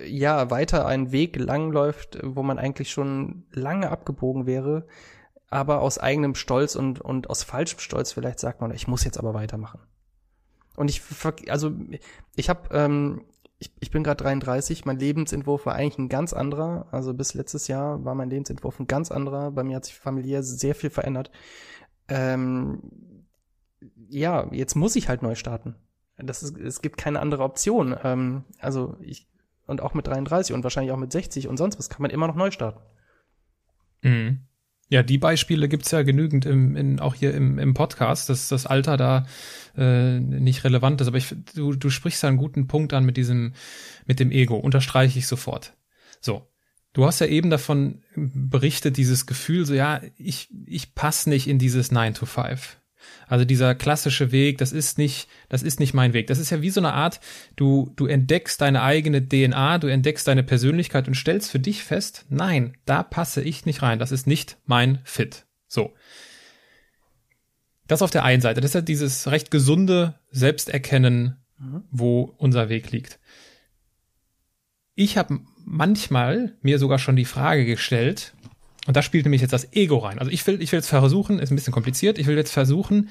ja weiter einen Weg langläuft, wo man eigentlich schon lange abgebogen wäre, aber aus eigenem Stolz und und aus falschem Stolz vielleicht sagt man, ich muss jetzt aber weitermachen. Und ich also ich habe ähm, ich, ich bin gerade 33, mein Lebensentwurf war eigentlich ein ganz anderer. Also bis letztes Jahr war mein Lebensentwurf ein ganz anderer. Bei mir hat sich familiär sehr viel verändert. Ähm, ja, jetzt muss ich halt neu starten. Das ist, es gibt keine andere Option. Ähm, also ich, und auch mit 33 und wahrscheinlich auch mit 60 und sonst was kann man immer noch neu starten. Mhm. Ja, die Beispiele gibt's ja genügend im, in, auch hier im, im Podcast, dass das Alter da äh, nicht relevant ist. Aber ich, du, du sprichst da einen guten Punkt an mit diesem, mit dem Ego. Unterstreiche ich sofort. So. Du hast ja eben davon berichtet, dieses Gefühl, so ja, ich, ich passe nicht in dieses 9 to 5. Also dieser klassische Weg, das ist nicht, das ist nicht mein Weg. Das ist ja wie so eine Art, du, du entdeckst deine eigene DNA, du entdeckst deine Persönlichkeit und stellst für dich fest, nein, da passe ich nicht rein. Das ist nicht mein Fit. So. Das auf der einen Seite. Das ist ja dieses recht gesunde Selbsterkennen, mhm. wo unser Weg liegt. Ich habe manchmal mir sogar schon die Frage gestellt, und da spielt nämlich jetzt das Ego rein. Also ich will, ich will jetzt versuchen, ist ein bisschen kompliziert, ich will jetzt versuchen,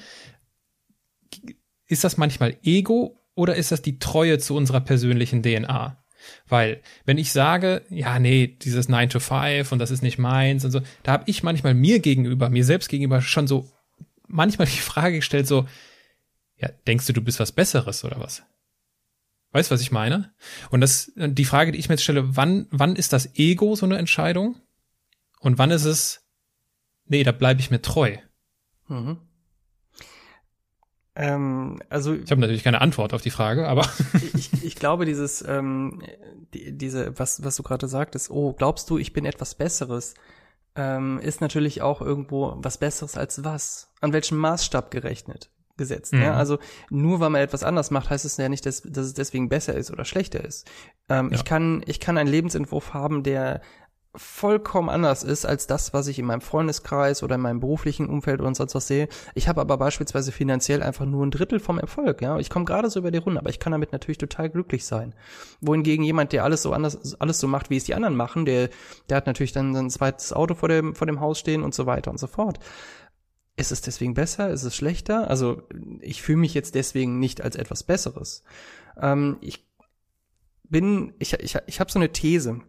ist das manchmal Ego oder ist das die Treue zu unserer persönlichen DNA? Weil, wenn ich sage, ja, nee, dieses 9 to 5 und das ist nicht meins und so, da habe ich manchmal mir gegenüber, mir selbst gegenüber schon so manchmal die Frage gestellt, so, ja, denkst du, du bist was Besseres oder was? Weißt du, was ich meine? Und das, die Frage, die ich mir jetzt stelle, wann, wann ist das Ego so eine Entscheidung? Und wann ist es, nee, da bleibe ich mir treu? Mhm. Ähm, also ich habe natürlich keine Antwort auf die Frage, aber ich, ich glaube dieses ähm, die, diese was was du gerade sagtest, oh glaubst du, ich bin etwas Besseres, ähm, ist natürlich auch irgendwo was Besseres als was? An welchem Maßstab gerechnet? gesetzt. Mhm. Ja? Also nur weil man etwas anders macht, heißt es ja nicht, dass, dass es deswegen besser ist oder schlechter ist. Ähm, ja. Ich kann ich kann einen Lebensentwurf haben, der vollkommen anders ist als das, was ich in meinem Freundeskreis oder in meinem beruflichen Umfeld oder sonst was sehe. Ich habe aber beispielsweise finanziell einfach nur ein Drittel vom Erfolg, ja. Ich komme gerade so über die Runde, aber ich kann damit natürlich total glücklich sein. Wohingegen jemand, der alles so anders, alles so macht, wie es die anderen machen, der, der hat natürlich dann ein zweites Auto vor dem, vor dem Haus stehen und so weiter und so fort. Ist es deswegen besser? Ist es schlechter? Also ich fühle mich jetzt deswegen nicht als etwas Besseres. Ähm, ich bin, ich, ich, ich habe so eine These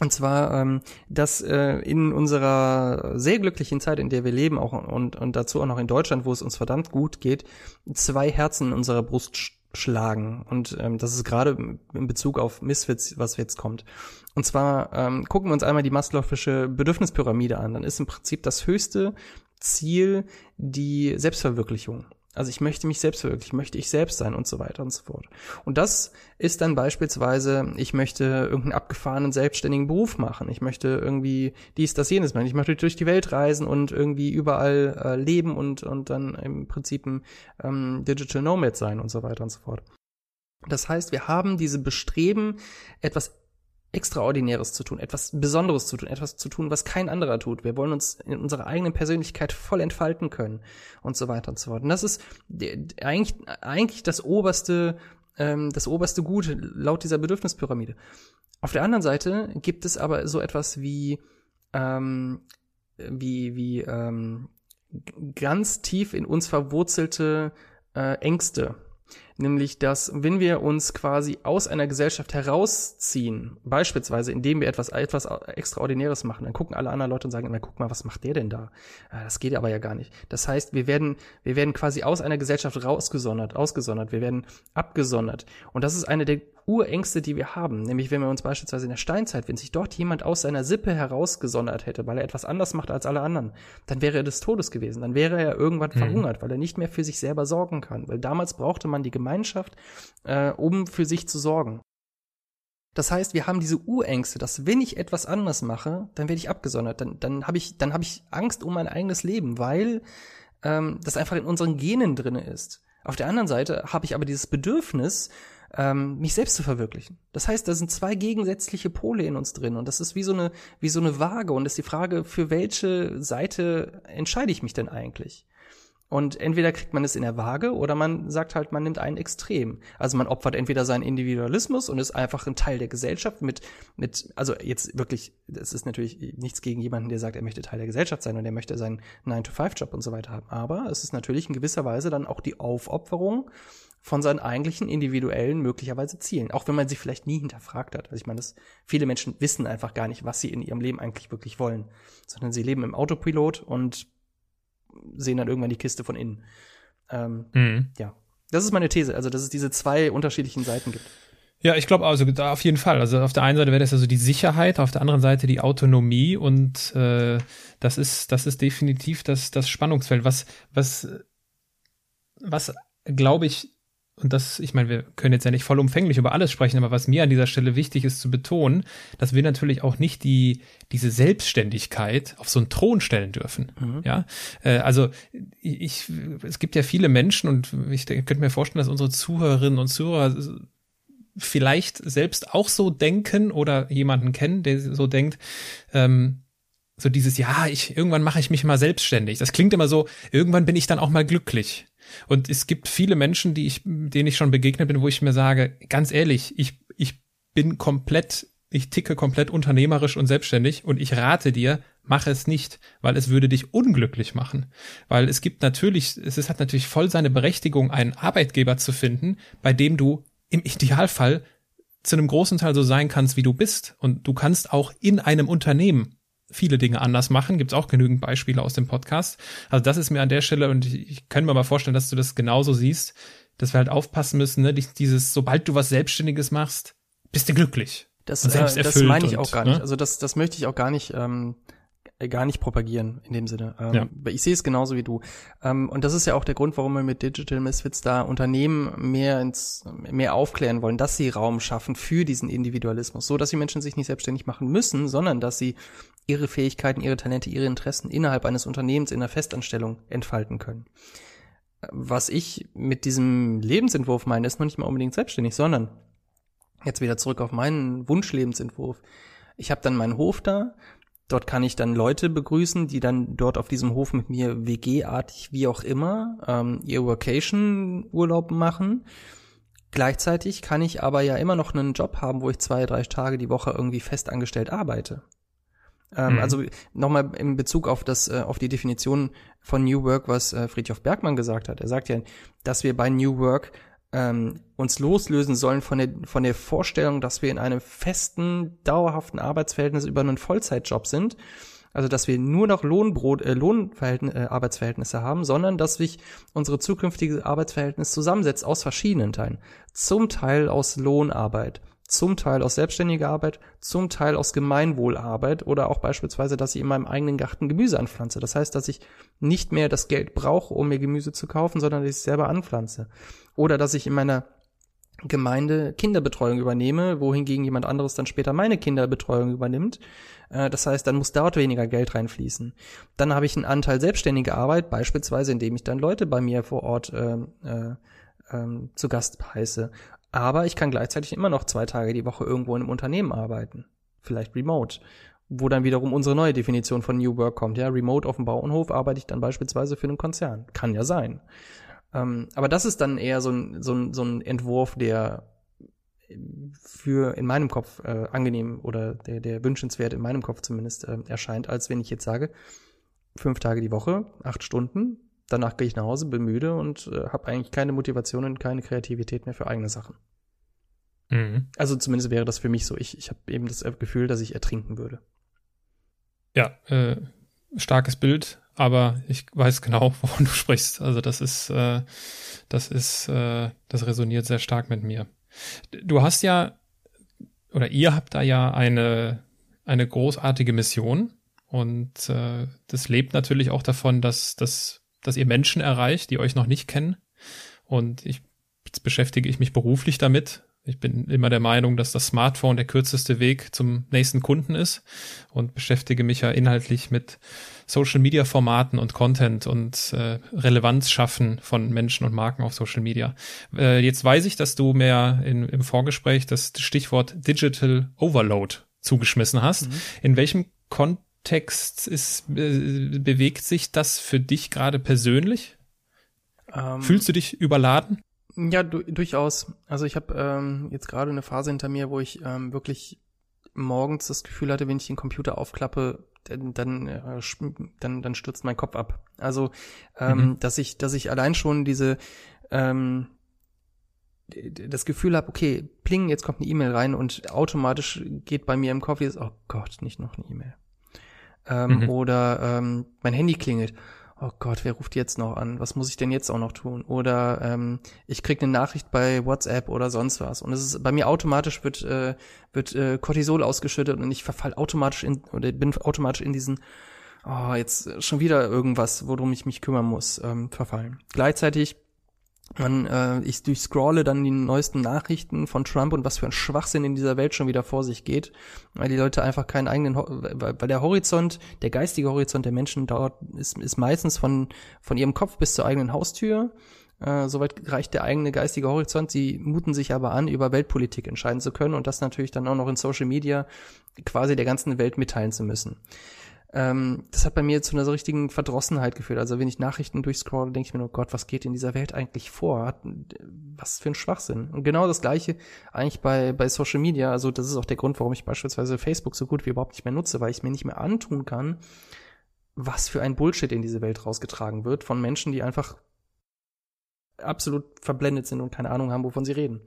und zwar, ähm, dass äh, in unserer sehr glücklichen Zeit, in der wir leben, auch und, und dazu auch noch in Deutschland, wo es uns verdammt gut geht, zwei Herzen in unserer Brust sch schlagen. Und ähm, das ist gerade in Bezug auf Misfits, was jetzt kommt. Und zwar ähm, gucken wir uns einmal die Maslow'sche Bedürfnispyramide an. Dann ist im Prinzip das höchste Ziel die Selbstverwirklichung. Also ich möchte mich selbst verwirklichen, möchte ich selbst sein und so weiter und so fort. Und das ist dann beispielsweise, ich möchte irgendeinen abgefahrenen selbstständigen Beruf machen. Ich möchte irgendwie dies, das, jenes machen. Ich möchte durch die Welt reisen und irgendwie überall äh, leben und, und dann im Prinzip ein ähm, Digital Nomad sein und so weiter und so fort. Das heißt, wir haben diese Bestreben, etwas Extraordinäres zu tun, etwas Besonderes zu tun, etwas zu tun, was kein anderer tut. Wir wollen uns in unserer eigenen Persönlichkeit voll entfalten können und so weiter und so fort. Und das ist eigentlich, eigentlich das oberste, ähm, das oberste Gut laut dieser Bedürfnispyramide. Auf der anderen Seite gibt es aber so etwas wie, ähm, wie, wie ähm, ganz tief in uns verwurzelte äh, Ängste nämlich dass wenn wir uns quasi aus einer Gesellschaft herausziehen, beispielsweise indem wir etwas etwas extraordinäres machen, dann gucken alle anderen Leute und sagen immer, guck mal, was macht der denn da? Ah, das geht aber ja gar nicht. Das heißt, wir werden wir werden quasi aus einer Gesellschaft rausgesondert, ausgesondert, wir werden abgesondert und das ist eine der Urängste, die wir haben, nämlich wenn wir uns beispielsweise in der Steinzeit, wenn sich dort jemand aus seiner Sippe herausgesondert hätte, weil er etwas anders macht als alle anderen, dann wäre er des Todes gewesen, dann wäre er irgendwann mhm. verhungert, weil er nicht mehr für sich selber sorgen kann, weil damals brauchte man die Gemeinschaft, äh, um für sich zu sorgen. Das heißt, wir haben diese Urängste, dass wenn ich etwas anders mache, dann werde ich abgesondert. Dann, dann habe ich, habe ich Angst um mein eigenes Leben, weil ähm, das einfach in unseren Genen drinne ist. Auf der anderen Seite habe ich aber dieses Bedürfnis, ähm, mich selbst zu verwirklichen. Das heißt, da sind zwei gegensätzliche Pole in uns drin und das ist wie so eine wie so eine Waage und ist die Frage, für welche Seite entscheide ich mich denn eigentlich? Und entweder kriegt man es in der Waage oder man sagt halt, man nimmt ein Extrem. Also man opfert entweder seinen Individualismus und ist einfach ein Teil der Gesellschaft mit, mit, also jetzt wirklich, es ist natürlich nichts gegen jemanden, der sagt, er möchte Teil der Gesellschaft sein und er möchte seinen 9-to-5-Job und so weiter haben. Aber es ist natürlich in gewisser Weise dann auch die Aufopferung von seinen eigentlichen individuellen möglicherweise Zielen, auch wenn man sie vielleicht nie hinterfragt hat. Also ich meine, dass viele Menschen wissen einfach gar nicht, was sie in ihrem Leben eigentlich wirklich wollen, sondern sie leben im Autopilot und sehen dann irgendwann die Kiste von innen. Ähm, mhm. Ja, das ist meine These, also dass es diese zwei unterschiedlichen Seiten gibt. Ja, ich glaube also da auf jeden Fall. Also auf der einen Seite wäre das also die Sicherheit, auf der anderen Seite die Autonomie und äh, das ist das ist definitiv das das Spannungsfeld, was was was glaube ich und das, ich meine, wir können jetzt ja nicht vollumfänglich über alles sprechen, aber was mir an dieser Stelle wichtig ist zu betonen, dass wir natürlich auch nicht die, diese Selbstständigkeit auf so einen Thron stellen dürfen. Mhm. Ja, äh, also ich, es gibt ja viele Menschen und ich könnte mir vorstellen, dass unsere Zuhörerinnen und Zuhörer vielleicht selbst auch so denken oder jemanden kennen, der so denkt, ähm, so dieses, ja, ich, irgendwann mache ich mich mal selbstständig. Das klingt immer so, irgendwann bin ich dann auch mal glücklich. Und es gibt viele Menschen, die ich, denen ich schon begegnet bin, wo ich mir sage, ganz ehrlich, ich, ich bin komplett, ich ticke komplett unternehmerisch und selbstständig und ich rate dir, mach es nicht, weil es würde dich unglücklich machen. Weil es gibt natürlich, es hat natürlich voll seine Berechtigung, einen Arbeitgeber zu finden, bei dem du im Idealfall zu einem großen Teil so sein kannst, wie du bist. Und du kannst auch in einem Unternehmen viele Dinge anders machen. Gibt es auch genügend Beispiele aus dem Podcast. Also das ist mir an der Stelle, und ich, ich kann mir mal vorstellen, dass du das genauso siehst, dass wir halt aufpassen müssen, ne? Dieses, sobald du was Selbstständiges machst, bist du glücklich. Das, äh, das meine ich auch gar nicht. Ne? Also das, das möchte ich auch gar nicht ähm, äh, gar nicht propagieren in dem Sinne. Ähm, ja. Ich sehe es genauso wie du. Ähm, und das ist ja auch der Grund, warum wir mit Digital Misfits da Unternehmen mehr ins, mehr aufklären wollen, dass sie Raum schaffen für diesen Individualismus, so dass die Menschen sich nicht selbstständig machen müssen, sondern dass sie ihre Fähigkeiten, ihre Talente, ihre Interessen innerhalb eines Unternehmens in einer Festanstellung entfalten können. Was ich mit diesem Lebensentwurf meine, ist noch nicht mal unbedingt selbstständig, sondern jetzt wieder zurück auf meinen Wunschlebensentwurf. Ich habe dann meinen Hof da, Dort kann ich dann Leute begrüßen, die dann dort auf diesem Hof mit mir WG-artig, wie auch immer, ähm, ihr Vacation-Urlaub machen. Gleichzeitig kann ich aber ja immer noch einen Job haben, wo ich zwei, drei Tage die Woche irgendwie fest angestellt arbeite. Ähm, mhm. Also nochmal in Bezug auf das, äh, auf die Definition von New Work, was äh, Friedhof Bergmann gesagt hat. Er sagt ja, dass wir bei New Work ähm, uns loslösen sollen von der, von der Vorstellung, dass wir in einem festen, dauerhaften Arbeitsverhältnis über einen Vollzeitjob sind. Also dass wir nur noch Lohnbrot, äh, Lohnverhältnisse, äh, Arbeitsverhältnisse haben, sondern dass sich unsere zukünftige Arbeitsverhältnis zusammensetzt aus verschiedenen Teilen. Zum Teil aus Lohnarbeit, zum Teil aus selbstständiger Arbeit, zum Teil aus Gemeinwohlarbeit oder auch beispielsweise, dass ich in meinem eigenen Garten Gemüse anpflanze. Das heißt, dass ich nicht mehr das Geld brauche, um mir Gemüse zu kaufen, sondern dass ich es selber anpflanze. Oder dass ich in meiner Gemeinde Kinderbetreuung übernehme, wohingegen jemand anderes dann später meine Kinderbetreuung übernimmt. Äh, das heißt, dann muss dort weniger Geld reinfließen. Dann habe ich einen Anteil selbstständige Arbeit, beispielsweise indem ich dann Leute bei mir vor Ort äh, äh, äh, zu Gast heiße. Aber ich kann gleichzeitig immer noch zwei Tage die Woche irgendwo in einem Unternehmen arbeiten. Vielleicht remote. Wo dann wiederum unsere neue Definition von New Work kommt. Ja, remote auf dem Bauernhof arbeite ich dann beispielsweise für einen Konzern. Kann ja sein. Ähm, aber das ist dann eher so ein, so ein, so ein Entwurf, der für in meinem Kopf äh, angenehm oder der, der wünschenswert in meinem Kopf zumindest äh, erscheint, als wenn ich jetzt sage, fünf Tage die Woche, acht Stunden, danach gehe ich nach Hause, bin müde und äh, habe eigentlich keine Motivation und keine Kreativität mehr für eigene Sachen. Mhm. Also zumindest wäre das für mich so. Ich, ich habe eben das Gefühl, dass ich ertrinken würde. Ja, äh, starkes Bild, aber ich weiß genau, wovon du sprichst. Also das ist, äh, das ist, äh, das resoniert sehr stark mit mir. Du hast ja, oder ihr habt da ja eine, eine großartige Mission und äh, das lebt natürlich auch davon, dass, dass dass ihr Menschen erreicht, die euch noch nicht kennen. Und ich beschäftigt, beschäftige ich mich beruflich damit. Ich bin immer der Meinung, dass das Smartphone der kürzeste Weg zum nächsten Kunden ist und beschäftige mich ja inhaltlich mit Social Media Formaten und Content und äh, Relevanz schaffen von Menschen und Marken auf Social Media. Äh, jetzt weiß ich, dass du mehr in, im Vorgespräch das Stichwort Digital Overload zugeschmissen hast. Mhm. In welchem Kontext ist, äh, bewegt sich das für dich gerade persönlich? Ähm, Fühlst du dich überladen? Ja, du, durchaus. Also ich habe ähm, jetzt gerade eine Phase hinter mir, wo ich ähm, wirklich morgens das Gefühl hatte, wenn ich den Computer aufklappe, dann dann, äh, dann, dann stürzt mein Kopf ab. Also ähm, mhm. dass ich dass ich allein schon diese ähm, das Gefühl habe, okay, pling, jetzt kommt eine E-Mail rein und automatisch geht bei mir im Kopf oh Gott, nicht noch eine E-Mail. Ähm, mhm. Oder ähm, mein Handy klingelt oh Gott, wer ruft jetzt noch an? Was muss ich denn jetzt auch noch tun? Oder ähm, ich krieg eine Nachricht bei WhatsApp oder sonst was. Und es ist bei mir automatisch wird äh, wird äh, Cortisol ausgeschüttet und ich verfall automatisch in oder bin automatisch in diesen oh, jetzt schon wieder irgendwas, worum ich mich kümmern muss, ähm, verfallen. Gleichzeitig man, äh, ich durchscrolle dann die neuesten Nachrichten von Trump und was für ein Schwachsinn in dieser Welt schon wieder vor sich geht, weil die Leute einfach keinen eigenen, weil, der Horizont, der geistige Horizont der Menschen dauert, ist, ist meistens von, von ihrem Kopf bis zur eigenen Haustür. Äh, soweit reicht der eigene geistige Horizont. Sie muten sich aber an, über Weltpolitik entscheiden zu können und das natürlich dann auch noch in Social Media quasi der ganzen Welt mitteilen zu müssen ähm, das hat bei mir zu einer so richtigen Verdrossenheit geführt. Also wenn ich Nachrichten durchscrolle, denke ich mir, oh Gott, was geht in dieser Welt eigentlich vor? Was für ein Schwachsinn. Und genau das gleiche eigentlich bei, bei Social Media. Also das ist auch der Grund, warum ich beispielsweise Facebook so gut wie überhaupt nicht mehr nutze, weil ich mir nicht mehr antun kann, was für ein Bullshit in diese Welt rausgetragen wird von Menschen, die einfach absolut verblendet sind und keine Ahnung haben, wovon sie reden.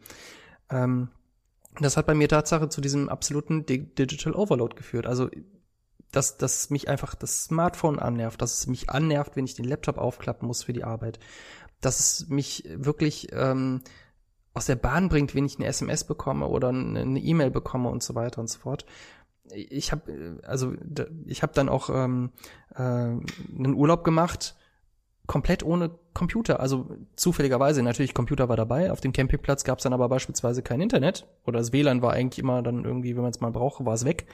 Ähm, das hat bei mir Tatsache zu diesem absoluten Digital Overload geführt. Also dass, dass mich einfach das Smartphone annervt, dass es mich annervt, wenn ich den Laptop aufklappen muss für die Arbeit, dass es mich wirklich ähm, aus der Bahn bringt, wenn ich eine SMS bekomme oder eine E-Mail bekomme und so weiter und so fort. Ich habe also ich habe dann auch ähm, äh, einen Urlaub gemacht, komplett ohne Computer. Also zufälligerweise natürlich Computer war dabei. Auf dem Campingplatz gab es dann aber beispielsweise kein Internet oder das WLAN war eigentlich immer dann irgendwie, wenn man es mal brauchte, war es weg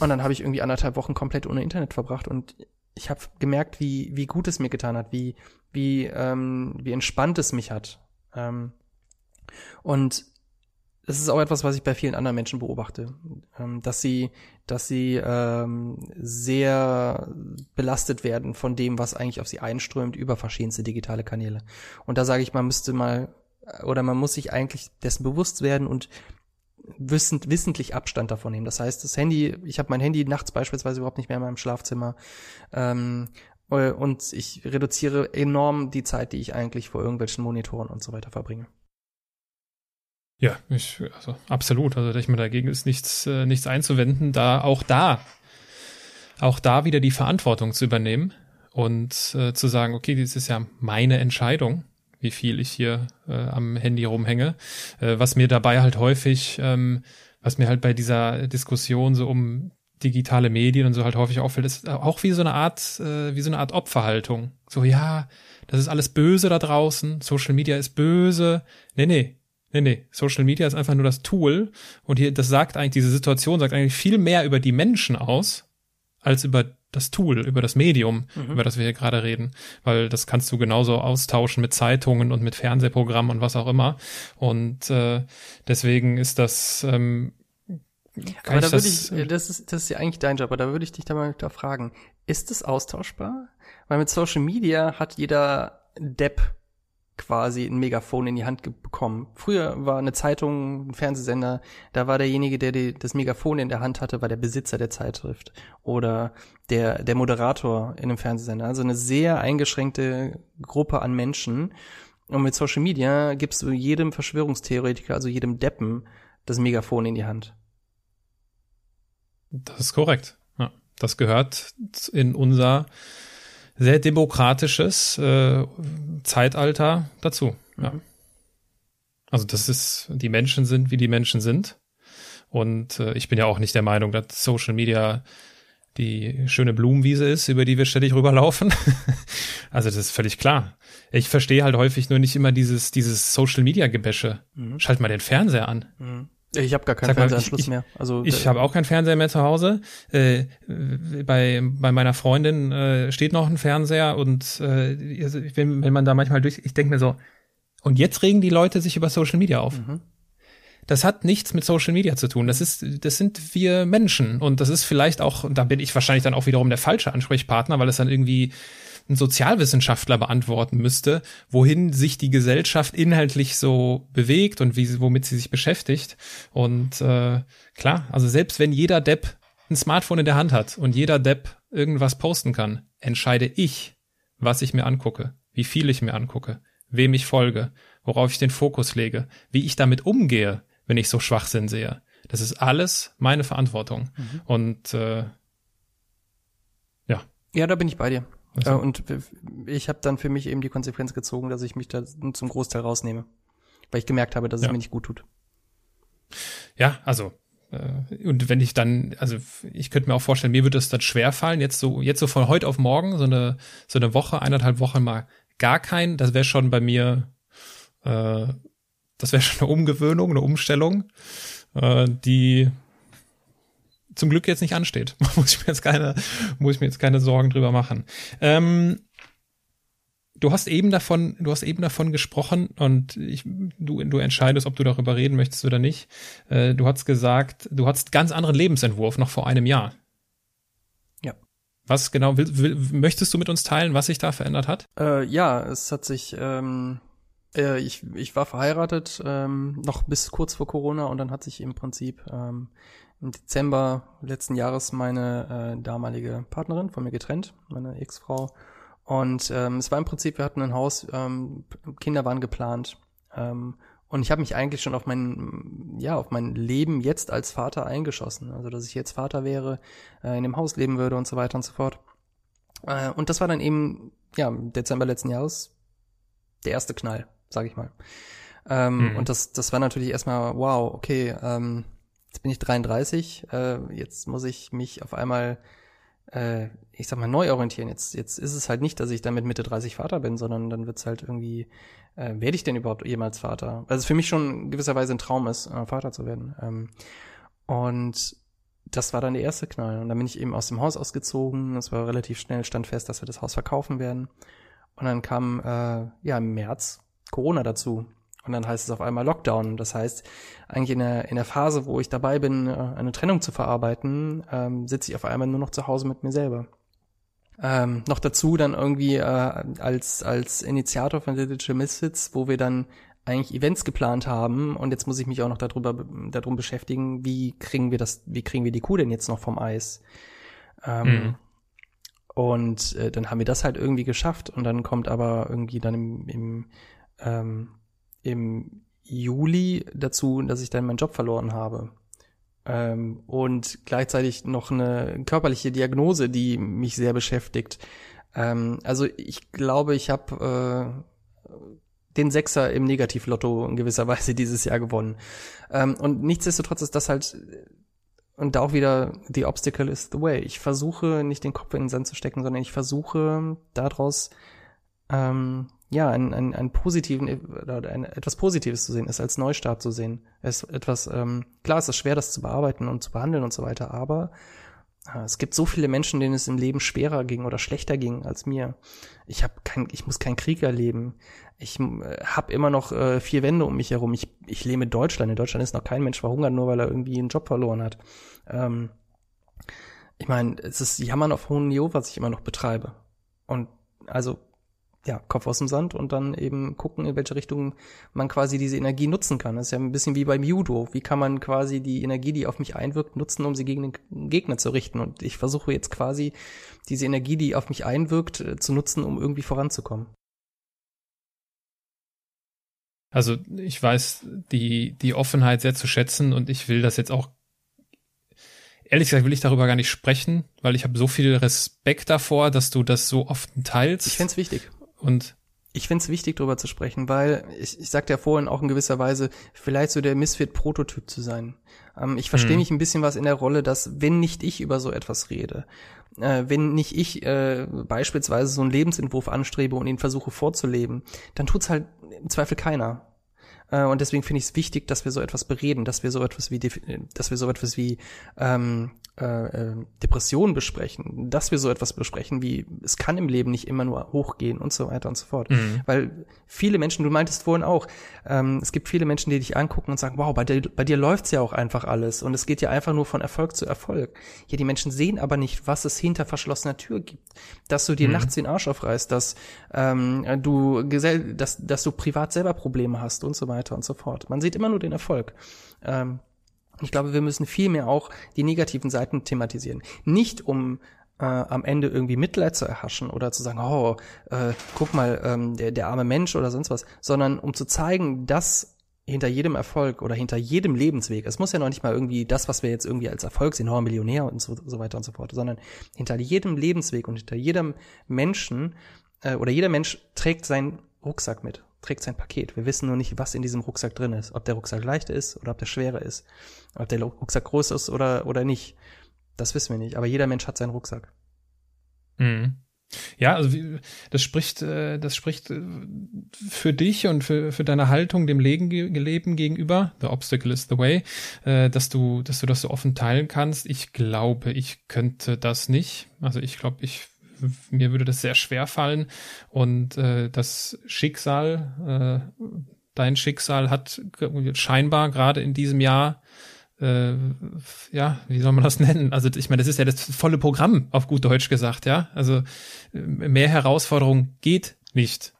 und dann habe ich irgendwie anderthalb Wochen komplett ohne Internet verbracht und ich habe gemerkt, wie, wie gut es mir getan hat, wie, wie, ähm, wie entspannt es mich hat. Ähm, und das ist auch etwas, was ich bei vielen anderen Menschen beobachte, ähm, dass sie, dass sie ähm, sehr belastet werden von dem, was eigentlich auf sie einströmt über verschiedenste digitale Kanäle. Und da sage ich, man müsste mal oder man muss sich eigentlich dessen bewusst werden und wissend, wissentlich Abstand davon nehmen. Das heißt, das Handy, ich habe mein Handy nachts beispielsweise überhaupt nicht mehr in meinem Schlafzimmer. Ähm, äh, und ich reduziere enorm die Zeit, die ich eigentlich vor irgendwelchen Monitoren und so weiter verbringe. Ja, ich, also absolut. Also ich mir dagegen ist nichts, äh, nichts einzuwenden, da auch da, auch da wieder die Verantwortung zu übernehmen und äh, zu sagen, okay, das ist ja meine Entscheidung wie viel ich hier äh, am Handy rumhänge. Äh, was mir dabei halt häufig, ähm, was mir halt bei dieser Diskussion so um digitale Medien und so halt häufig auffällt, ist auch wie so eine Art, äh, wie so eine Art Opferhaltung. So, ja, das ist alles böse da draußen, Social Media ist böse. Nee, nee, Nee, nee, Social Media ist einfach nur das Tool und hier, das sagt eigentlich, diese Situation sagt eigentlich viel mehr über die Menschen aus, als über das Tool, über das Medium, mhm. über das wir hier gerade reden. Weil das kannst du genauso austauschen mit Zeitungen und mit Fernsehprogrammen und was auch immer. Und äh, deswegen ist das. Ähm, aber da würde ich, äh, das ist, das ist ja eigentlich dein Job, aber da würde ich dich da mal da fragen, ist es austauschbar? Weil mit Social Media hat jeder Depp quasi ein Megafon in die Hand bekommen. Früher war eine Zeitung, ein Fernsehsender, da war derjenige, der die, das Megafon in der Hand hatte, war der Besitzer der Zeitschrift oder der, der Moderator in einem Fernsehsender. Also eine sehr eingeschränkte Gruppe an Menschen. Und mit Social Media gibst du jedem Verschwörungstheoretiker, also jedem Deppen, das Megafon in die Hand. Das ist korrekt. Ja, das gehört in unser sehr demokratisches äh, Zeitalter dazu. Ja. Mhm. Also das ist, die Menschen sind, wie die Menschen sind. Und äh, ich bin ja auch nicht der Meinung, dass Social Media die schöne Blumenwiese ist, über die wir ständig rüberlaufen. also das ist völlig klar. Ich verstehe halt häufig nur nicht immer dieses, dieses Social Media Gebäsche. Mhm. Schalt mal den Fernseher an. Mhm. Ich habe gar keinen Fernsehanschluss mehr. Also ich habe auch keinen Fernseher mehr zu Hause. Äh, bei bei meiner Freundin äh, steht noch ein Fernseher und äh, also wenn, wenn man da manchmal durch, ich denke mir so, und jetzt regen die Leute sich über Social Media auf. Mhm. Das hat nichts mit Social Media zu tun. Das ist, das sind wir Menschen und das ist vielleicht auch, da bin ich wahrscheinlich dann auch wiederum der falsche Ansprechpartner, weil es dann irgendwie ein Sozialwissenschaftler beantworten müsste, wohin sich die Gesellschaft inhaltlich so bewegt und wie, womit sie sich beschäftigt. Und äh, klar, also selbst wenn jeder Depp ein Smartphone in der Hand hat und jeder Depp irgendwas posten kann, entscheide ich, was ich mir angucke, wie viel ich mir angucke, wem ich folge, worauf ich den Fokus lege, wie ich damit umgehe, wenn ich so Schwachsinn sehe. Das ist alles meine Verantwortung. Mhm. Und äh, ja. Ja, da bin ich bei dir. Also. Und ich habe dann für mich eben die Konsequenz gezogen, dass ich mich da zum Großteil rausnehme. Weil ich gemerkt habe, dass es ja. mir nicht gut tut. Ja, also äh, und wenn ich dann, also ich könnte mir auch vorstellen, mir würde es dann schwer fallen, jetzt so, jetzt so von heute auf morgen, so eine, so eine Woche, eineinhalb Wochen mal gar kein, das wäre schon bei mir, äh, das wäre schon eine Umgewöhnung, eine Umstellung, äh, die zum Glück jetzt nicht ansteht. muss ich mir jetzt keine, muss ich mir jetzt keine Sorgen drüber machen. Ähm, du hast eben davon, du hast eben davon gesprochen und ich, du, du entscheidest, ob du darüber reden möchtest oder nicht. Äh, du hast gesagt, du hast ganz anderen Lebensentwurf noch vor einem Jahr. Ja. Was genau will, will, möchtest du mit uns teilen, was sich da verändert hat? Äh, ja, es hat sich, ähm, äh, ich, ich war verheiratet, ähm, noch bis kurz vor Corona und dann hat sich im Prinzip ähm, im Dezember letzten Jahres meine äh, damalige Partnerin von mir getrennt, meine Ex-Frau. Und ähm, es war im Prinzip, wir hatten ein Haus, ähm, Kinder waren geplant. Ähm, und ich habe mich eigentlich schon auf mein, ja, auf mein Leben jetzt als Vater eingeschossen. Also dass ich jetzt Vater wäre, äh, in dem Haus leben würde und so weiter und so fort. Äh, und das war dann eben, ja, Dezember letzten Jahres der erste Knall, sag ich mal. Ähm, mhm. Und das, das war natürlich erstmal, wow, okay, ähm, jetzt bin ich 33, äh, jetzt muss ich mich auf einmal, äh, ich sag mal, neu orientieren. Jetzt, jetzt ist es halt nicht, dass ich dann mit Mitte 30 Vater bin, sondern dann wird's halt irgendwie, äh, werde ich denn überhaupt jemals Vater? Weil es für mich schon gewisserweise ein Traum ist, äh, Vater zu werden. Ähm, und das war dann der erste Knall. Und dann bin ich eben aus dem Haus ausgezogen. Es war relativ schnell, stand fest, dass wir das Haus verkaufen werden. Und dann kam äh, ja im März Corona dazu. Und dann heißt es auf einmal Lockdown. Das heißt, eigentlich in der, in der Phase, wo ich dabei bin, äh, eine Trennung zu verarbeiten, ähm, sitze ich auf einmal nur noch zu Hause mit mir selber. Ähm, noch dazu dann irgendwie äh, als, als Initiator von Digital Misfits, wo wir dann eigentlich Events geplant haben und jetzt muss ich mich auch noch darüber darum beschäftigen, wie kriegen wir das, wie kriegen wir die Kuh denn jetzt noch vom Eis? Ähm, mhm. Und äh, dann haben wir das halt irgendwie geschafft und dann kommt aber irgendwie dann im, im ähm, im Juli dazu, dass ich dann meinen Job verloren habe. Ähm, und gleichzeitig noch eine körperliche Diagnose, die mich sehr beschäftigt. Ähm, also ich glaube, ich habe äh, den Sechser im Negativlotto in gewisser Weise dieses Jahr gewonnen. Ähm, und nichtsdestotrotz ist das halt und da auch wieder the obstacle is the way. Ich versuche nicht den Kopf in den Sand zu stecken, sondern ich versuche daraus ähm, ja, einen, einen, einen positiven oder ein, etwas Positives zu sehen, es als Neustart zu sehen. Es etwas, ähm, klar, es ist schwer, das zu bearbeiten und zu behandeln und so weiter, aber äh, es gibt so viele Menschen, denen es im Leben schwerer ging oder schlechter ging als mir. Ich habe kein, ich muss kein Krieg erleben. Ich äh, habe immer noch äh, vier Wände um mich herum. Ich, ich lebe in Deutschland. In Deutschland ist noch kein Mensch verhungert, nur weil er irgendwie einen Job verloren hat. Ähm, ich meine, es ist Jammern auf hohem Niveau, was ich immer noch betreibe. Und also ja, Kopf aus dem Sand und dann eben gucken, in welche Richtung man quasi diese Energie nutzen kann. Das ist ja ein bisschen wie beim Judo. Wie kann man quasi die Energie, die auf mich einwirkt, nutzen, um sie gegen den Gegner zu richten? Und ich versuche jetzt quasi diese Energie, die auf mich einwirkt, äh, zu nutzen, um irgendwie voranzukommen. Also ich weiß die, die Offenheit sehr zu schätzen und ich will das jetzt auch ehrlich gesagt will ich darüber gar nicht sprechen, weil ich habe so viel Respekt davor, dass du das so oft teilst. Ich find's wichtig. Und Ich finde es wichtig, darüber zu sprechen, weil ich, ich sagte ja vorhin auch in gewisser Weise, vielleicht so der Misfit-Prototyp zu sein. Ähm, ich verstehe mhm. mich ein bisschen was in der Rolle, dass wenn nicht ich über so etwas rede, äh, wenn nicht ich äh, beispielsweise so einen Lebensentwurf anstrebe und ihn versuche vorzuleben, dann tut's halt im Zweifel keiner. Äh, und deswegen finde ich es wichtig, dass wir so etwas bereden, dass wir so etwas wie, dass wir so etwas wie ähm, äh, äh, Depressionen besprechen, dass wir so etwas besprechen wie es kann im Leben nicht immer nur hochgehen und so weiter und so fort. Mhm. Weil viele Menschen, du meintest vorhin auch, ähm, es gibt viele Menschen, die dich angucken und sagen, wow, bei dir, bei dir läuft's ja auch einfach alles und es geht ja einfach nur von Erfolg zu Erfolg. Ja, die Menschen sehen aber nicht, was es hinter verschlossener Tür gibt. Dass du dir mhm. nachts den Arsch aufreißt, dass ähm, du gesell dass, dass du privat selber Probleme hast und so weiter und so fort. Man sieht immer nur den Erfolg. Ähm, ich glaube, wir müssen viel mehr auch die negativen Seiten thematisieren. Nicht um äh, am Ende irgendwie Mitleid zu erhaschen oder zu sagen, oh, äh, guck mal, ähm, der, der arme Mensch oder sonst was, sondern um zu zeigen, dass hinter jedem Erfolg oder hinter jedem Lebensweg, es muss ja noch nicht mal irgendwie das, was wir jetzt irgendwie als Erfolg sehen, oh, Millionär und so, so weiter und so fort, sondern hinter jedem Lebensweg und hinter jedem Menschen äh, oder jeder Mensch trägt seinen Rucksack mit trägt sein Paket. Wir wissen nur nicht, was in diesem Rucksack drin ist. Ob der Rucksack leicht ist oder ob der schwerer ist. Ob der Rucksack groß ist oder, oder nicht. Das wissen wir nicht. Aber jeder Mensch hat seinen Rucksack. Mhm. Ja, also das spricht, äh, das spricht äh, für dich und für, für deine Haltung dem Leben, Leben gegenüber. The obstacle is the way, äh, dass du, dass du das so offen teilen kannst. Ich glaube, ich könnte das nicht. Also ich glaube, ich mir würde das sehr schwer fallen. Und äh, das Schicksal, äh, dein Schicksal hat scheinbar gerade in diesem Jahr äh, ja, wie soll man das nennen? Also ich meine, das ist ja das volle Programm, auf gut Deutsch gesagt, ja. Also äh, mehr Herausforderung geht nicht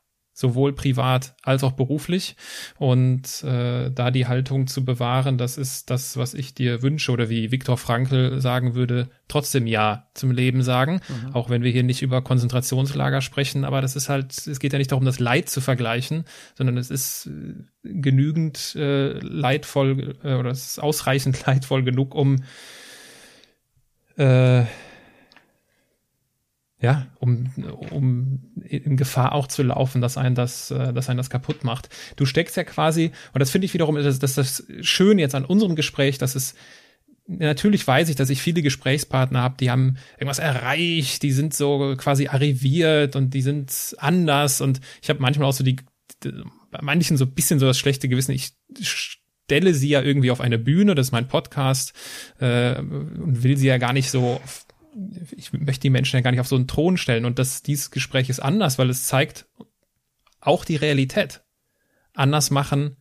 sowohl privat als auch beruflich. Und äh, da die Haltung zu bewahren, das ist das, was ich dir wünsche oder wie Viktor Frankl sagen würde, trotzdem Ja zum Leben sagen, mhm. auch wenn wir hier nicht über Konzentrationslager sprechen. Aber das ist halt, es geht ja nicht darum, das Leid zu vergleichen, sondern es ist äh, genügend äh, leidvoll äh, oder es ist ausreichend leidvoll genug, um äh, ja, um, um in Gefahr auch zu laufen, dass einen das, äh, dass einen das kaputt macht. Du steckst ja quasi, und das finde ich wiederum, das, das das Schöne jetzt an unserem Gespräch, dass es natürlich weiß ich, dass ich viele Gesprächspartner habe, die haben irgendwas erreicht, die sind so quasi arriviert und die sind anders und ich habe manchmal auch so die, bei manchen so ein bisschen so das schlechte Gewissen, ich stelle sie ja irgendwie auf eine Bühne, das ist mein Podcast äh, und will sie ja gar nicht so ich möchte die Menschen ja gar nicht auf so einen Thron stellen und das, dieses Gespräch ist anders, weil es zeigt auch die Realität. Anders machen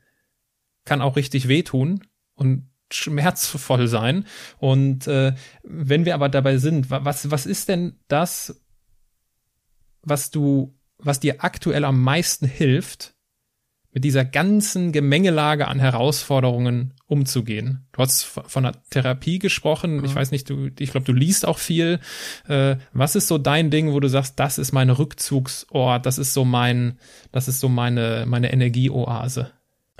kann auch richtig wehtun und schmerzvoll sein. Und äh, wenn wir aber dabei sind, was, was ist denn das, was du, was dir aktuell am meisten hilft, mit dieser ganzen Gemengelage an Herausforderungen umzugehen. Du hast von der Therapie gesprochen. Mhm. Ich weiß nicht, du, ich glaube, du liest auch viel. Äh, was ist so dein Ding, wo du sagst, das ist mein Rückzugsort, das ist so mein, das ist so meine, meine Energieoase?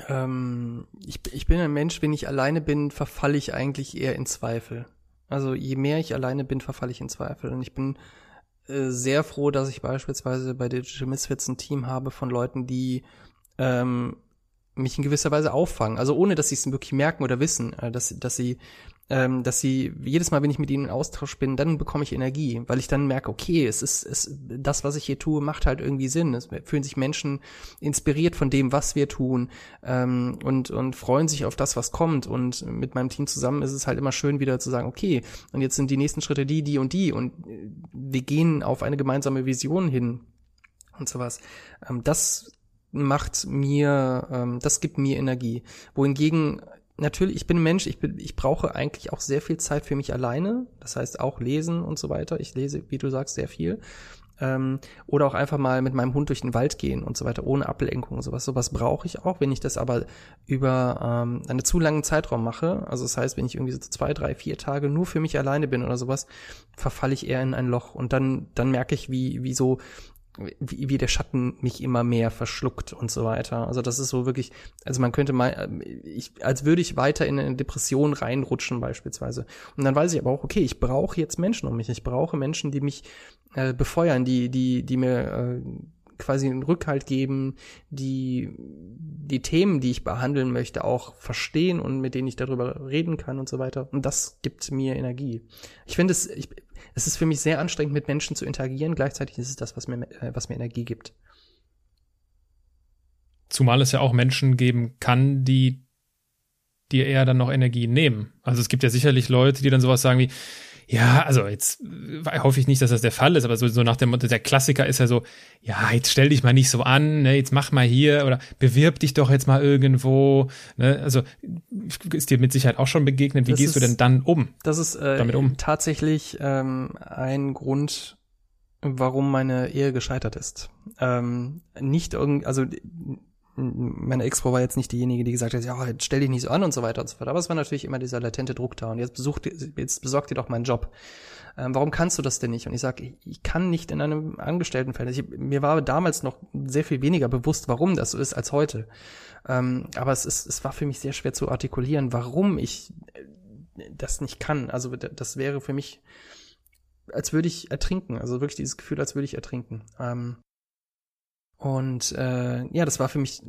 Ähm, ich, ich bin ein Mensch, wenn ich alleine bin, verfalle ich eigentlich eher in Zweifel. Also je mehr ich alleine bin, verfalle ich in Zweifel. Und ich bin äh, sehr froh, dass ich beispielsweise bei Digital Misfits ein Team habe von Leuten, die ähm, mich in gewisser Weise auffangen. Also ohne, dass sie es wirklich merken oder wissen, äh, dass, dass sie, ähm, dass sie jedes Mal, wenn ich mit ihnen in Austausch bin, dann bekomme ich Energie, weil ich dann merke, okay, es ist, es, das, was ich hier tue, macht halt irgendwie Sinn. Es fühlen sich Menschen inspiriert von dem, was wir tun ähm, und, und freuen sich auf das, was kommt. Und mit meinem Team zusammen ist es halt immer schön, wieder zu sagen, okay, und jetzt sind die nächsten Schritte die, die und die und wir gehen auf eine gemeinsame Vision hin und sowas. Ähm, das macht mir, ähm, das gibt mir Energie. Wohingegen natürlich, ich bin Mensch, ich, bin, ich brauche eigentlich auch sehr viel Zeit für mich alleine. Das heißt auch lesen und so weiter. Ich lese, wie du sagst, sehr viel. Ähm, oder auch einfach mal mit meinem Hund durch den Wald gehen und so weiter, ohne Ablenkung und sowas. Sowas brauche ich auch, wenn ich das aber über ähm, einen zu langen Zeitraum mache. Also das heißt, wenn ich irgendwie so zwei, drei, vier Tage nur für mich alleine bin oder sowas, verfalle ich eher in ein Loch. Und dann, dann merke ich, wie, wie so wie, wie der Schatten mich immer mehr verschluckt und so weiter. Also das ist so wirklich, also man könnte mal, ich, als würde ich weiter in eine Depression reinrutschen beispielsweise. Und dann weiß ich aber auch, okay, ich brauche jetzt Menschen um mich. Ich brauche Menschen, die mich äh, befeuern, die, die, die mir äh, quasi einen Rückhalt geben, die die Themen, die ich behandeln möchte, auch verstehen und mit denen ich darüber reden kann und so weiter. Und das gibt mir Energie. Ich finde es, ich, es ist für mich sehr anstrengend, mit Menschen zu interagieren. Gleichzeitig ist es das, was mir, äh, was mir Energie gibt. Zumal es ja auch Menschen geben kann, die dir eher dann noch Energie nehmen. Also es gibt ja sicherlich Leute, die dann sowas sagen wie, ja, also jetzt äh, hoffe ich nicht, dass das der Fall ist, aber so, so nach dem Motto, der Klassiker ist ja so, ja, jetzt stell dich mal nicht so an, ne, jetzt mach mal hier oder bewirb dich doch jetzt mal irgendwo. Ne, also ist dir mit Sicherheit auch schon begegnet. Wie das gehst ist, du denn dann um? Das ist äh, damit um? tatsächlich ähm, ein Grund, warum meine Ehe gescheitert ist. Ähm, nicht irgend, also meine Ex-Frau war jetzt nicht diejenige, die gesagt hat, ja, jetzt stell dich nicht so an und so weiter und so fort. Aber es war natürlich immer dieser latente Druck da. Und jetzt besucht, jetzt besorgt dir doch meinen Job. Ähm, warum kannst du das denn nicht? Und ich sage, ich, ich, kann nicht in einem Angestelltenverhältnis. Ich, mir war damals noch sehr viel weniger bewusst, warum das so ist als heute. Ähm, aber es ist, es war für mich sehr schwer zu artikulieren, warum ich äh, das nicht kann. Also das wäre für mich, als würde ich ertrinken. Also wirklich dieses Gefühl, als würde ich ertrinken. Ähm, und äh, ja, das war für mich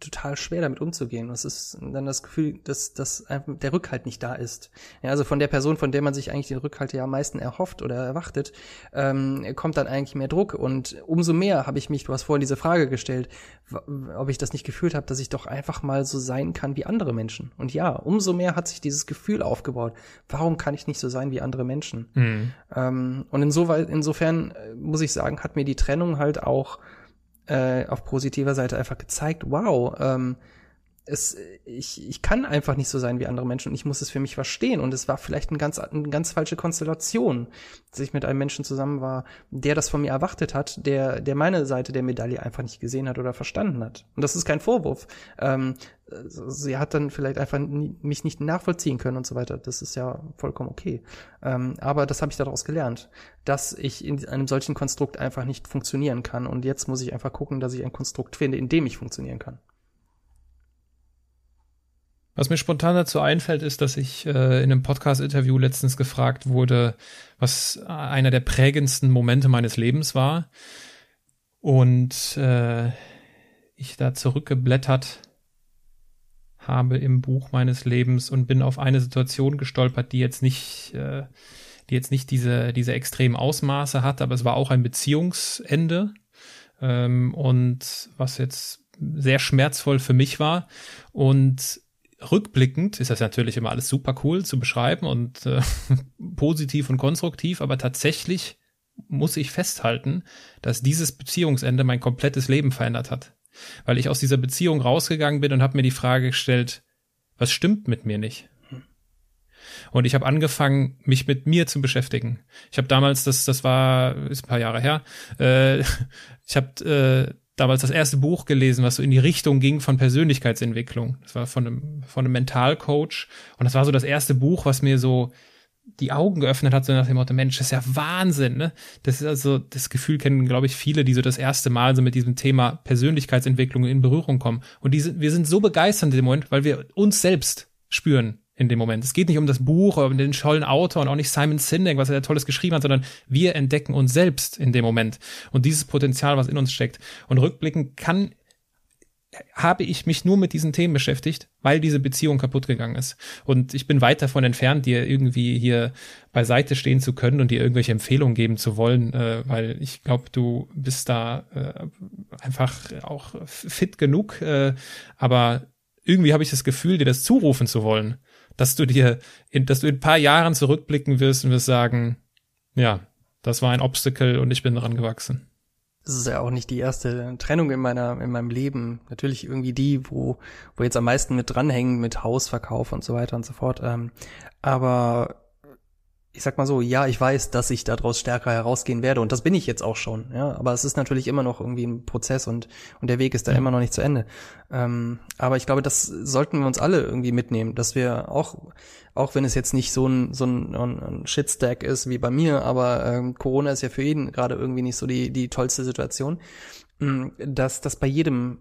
total schwer damit umzugehen. Es ist dann das Gefühl, dass, dass der Rückhalt nicht da ist. Ja, also von der Person, von der man sich eigentlich den Rückhalt ja am meisten erhofft oder erwartet, ähm, kommt dann eigentlich mehr Druck. Und umso mehr habe ich mich, du hast vorhin diese Frage gestellt, ob ich das nicht gefühlt habe, dass ich doch einfach mal so sein kann wie andere Menschen. Und ja, umso mehr hat sich dieses Gefühl aufgebaut. Warum kann ich nicht so sein wie andere Menschen? Mhm. Ähm, und insoweit, insofern äh, muss ich sagen, hat mir die Trennung halt auch äh, auf positiver Seite einfach gezeigt, wow, ähm, es, ich, ich kann einfach nicht so sein wie andere Menschen und ich muss es für mich verstehen. Und es war vielleicht eine ganz, eine ganz falsche Konstellation, dass ich mit einem Menschen zusammen war, der das von mir erwartet hat, der, der meine Seite der Medaille einfach nicht gesehen hat oder verstanden hat. Und das ist kein Vorwurf. Ähm, sie hat dann vielleicht einfach nie, mich nicht nachvollziehen können und so weiter. Das ist ja vollkommen okay. Ähm, aber das habe ich daraus gelernt, dass ich in einem solchen Konstrukt einfach nicht funktionieren kann. Und jetzt muss ich einfach gucken, dass ich ein Konstrukt finde, in dem ich funktionieren kann. Was mir spontan dazu einfällt, ist, dass ich äh, in einem Podcast-Interview letztens gefragt wurde, was einer der prägendsten Momente meines Lebens war. Und äh, ich da zurückgeblättert habe im Buch meines Lebens und bin auf eine Situation gestolpert, die jetzt nicht, äh, die jetzt nicht diese, diese extremen Ausmaße hat, aber es war auch ein Beziehungsende. Ähm, und was jetzt sehr schmerzvoll für mich war. Und rückblickend ist das natürlich immer alles super cool zu beschreiben und äh, positiv und konstruktiv, aber tatsächlich muss ich festhalten, dass dieses Beziehungsende mein komplettes Leben verändert hat. Weil ich aus dieser Beziehung rausgegangen bin und habe mir die Frage gestellt, was stimmt mit mir nicht? Und ich habe angefangen, mich mit mir zu beschäftigen. Ich habe damals, das, das war, ist ein paar Jahre her, äh, ich habe äh, damals das erste Buch gelesen, was so in die Richtung ging von Persönlichkeitsentwicklung. Das war von einem, von einem Mentalcoach. Und das war so das erste Buch, was mir so die Augen geöffnet hat, so nach dem Motto, Mensch, das ist ja Wahnsinn, ne? Das ist also, das Gefühl kennen, glaube ich, viele, die so das erste Mal so mit diesem Thema Persönlichkeitsentwicklung in Berührung kommen. Und die sind, wir sind so begeistert in dem Moment, weil wir uns selbst spüren in dem Moment. Es geht nicht um das Buch oder um den tollen Autor und auch nicht Simon Sinek, was er Tolles geschrieben hat, sondern wir entdecken uns selbst in dem Moment und dieses Potenzial, was in uns steckt. Und rückblickend kann habe ich mich nur mit diesen Themen beschäftigt, weil diese Beziehung kaputt gegangen ist. Und ich bin weit davon entfernt, dir irgendwie hier beiseite stehen zu können und dir irgendwelche Empfehlungen geben zu wollen, äh, weil ich glaube, du bist da äh, einfach auch fit genug. Äh, aber irgendwie habe ich das Gefühl, dir das zurufen zu wollen dass du dir, in, dass du in ein paar Jahren zurückblicken wirst und wirst sagen, ja, das war ein Obstacle und ich bin daran gewachsen. Das ist ja auch nicht die erste Trennung in meiner, in meinem Leben. Natürlich irgendwie die, wo, wo jetzt am meisten mit dranhängen, mit Hausverkauf und so weiter und so fort. Ähm, aber ich sag mal so, ja, ich weiß, dass ich daraus stärker herausgehen werde und das bin ich jetzt auch schon, ja. Aber es ist natürlich immer noch irgendwie ein Prozess und und der Weg ist da ja. immer noch nicht zu Ende. Ähm, aber ich glaube, das sollten wir uns alle irgendwie mitnehmen, dass wir auch auch wenn es jetzt nicht so ein so ein, ein Shitstack ist wie bei mir, aber ähm, Corona ist ja für jeden gerade irgendwie nicht so die die tollste Situation, ähm, dass das bei jedem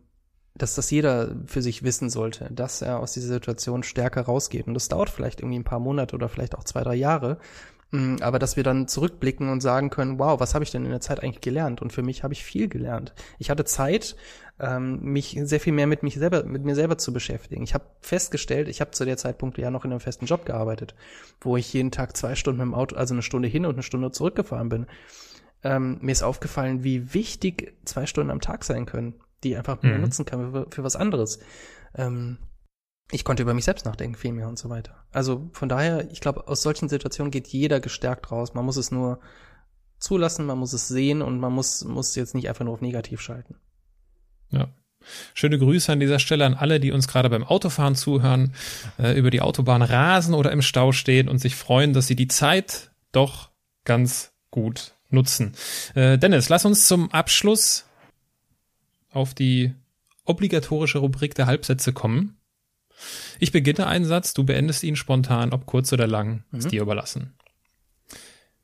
dass das jeder für sich wissen sollte, dass er aus dieser Situation stärker rausgeht. Und das dauert vielleicht irgendwie ein paar Monate oder vielleicht auch zwei, drei Jahre. Mm, aber dass wir dann zurückblicken und sagen können, wow, was habe ich denn in der Zeit eigentlich gelernt? Und für mich habe ich viel gelernt. Ich hatte Zeit, ähm, mich sehr viel mehr mit mich selber, mit mir selber zu beschäftigen. Ich habe festgestellt, ich habe zu der Zeitpunkt ja noch in einem festen Job gearbeitet, wo ich jeden Tag zwei Stunden mit dem Auto, also eine Stunde hin und eine Stunde zurückgefahren bin. Ähm, mir ist aufgefallen, wie wichtig zwei Stunden am Tag sein können, die einfach mhm. nutzen kann für, für was anderes. Ähm, ich konnte über mich selbst nachdenken viel mehr und so weiter. Also von daher, ich glaube, aus solchen Situationen geht jeder gestärkt raus. Man muss es nur zulassen, man muss es sehen und man muss, muss jetzt nicht einfach nur auf negativ schalten. Ja. Schöne Grüße an dieser Stelle an alle, die uns gerade beim Autofahren zuhören, äh, über die Autobahn rasen oder im Stau stehen und sich freuen, dass sie die Zeit doch ganz gut nutzen. Äh, Dennis, lass uns zum Abschluss auf die obligatorische Rubrik der Halbsätze kommen. Ich beginne einen Satz, du beendest ihn spontan, ob kurz oder lang, mhm. ist dir überlassen.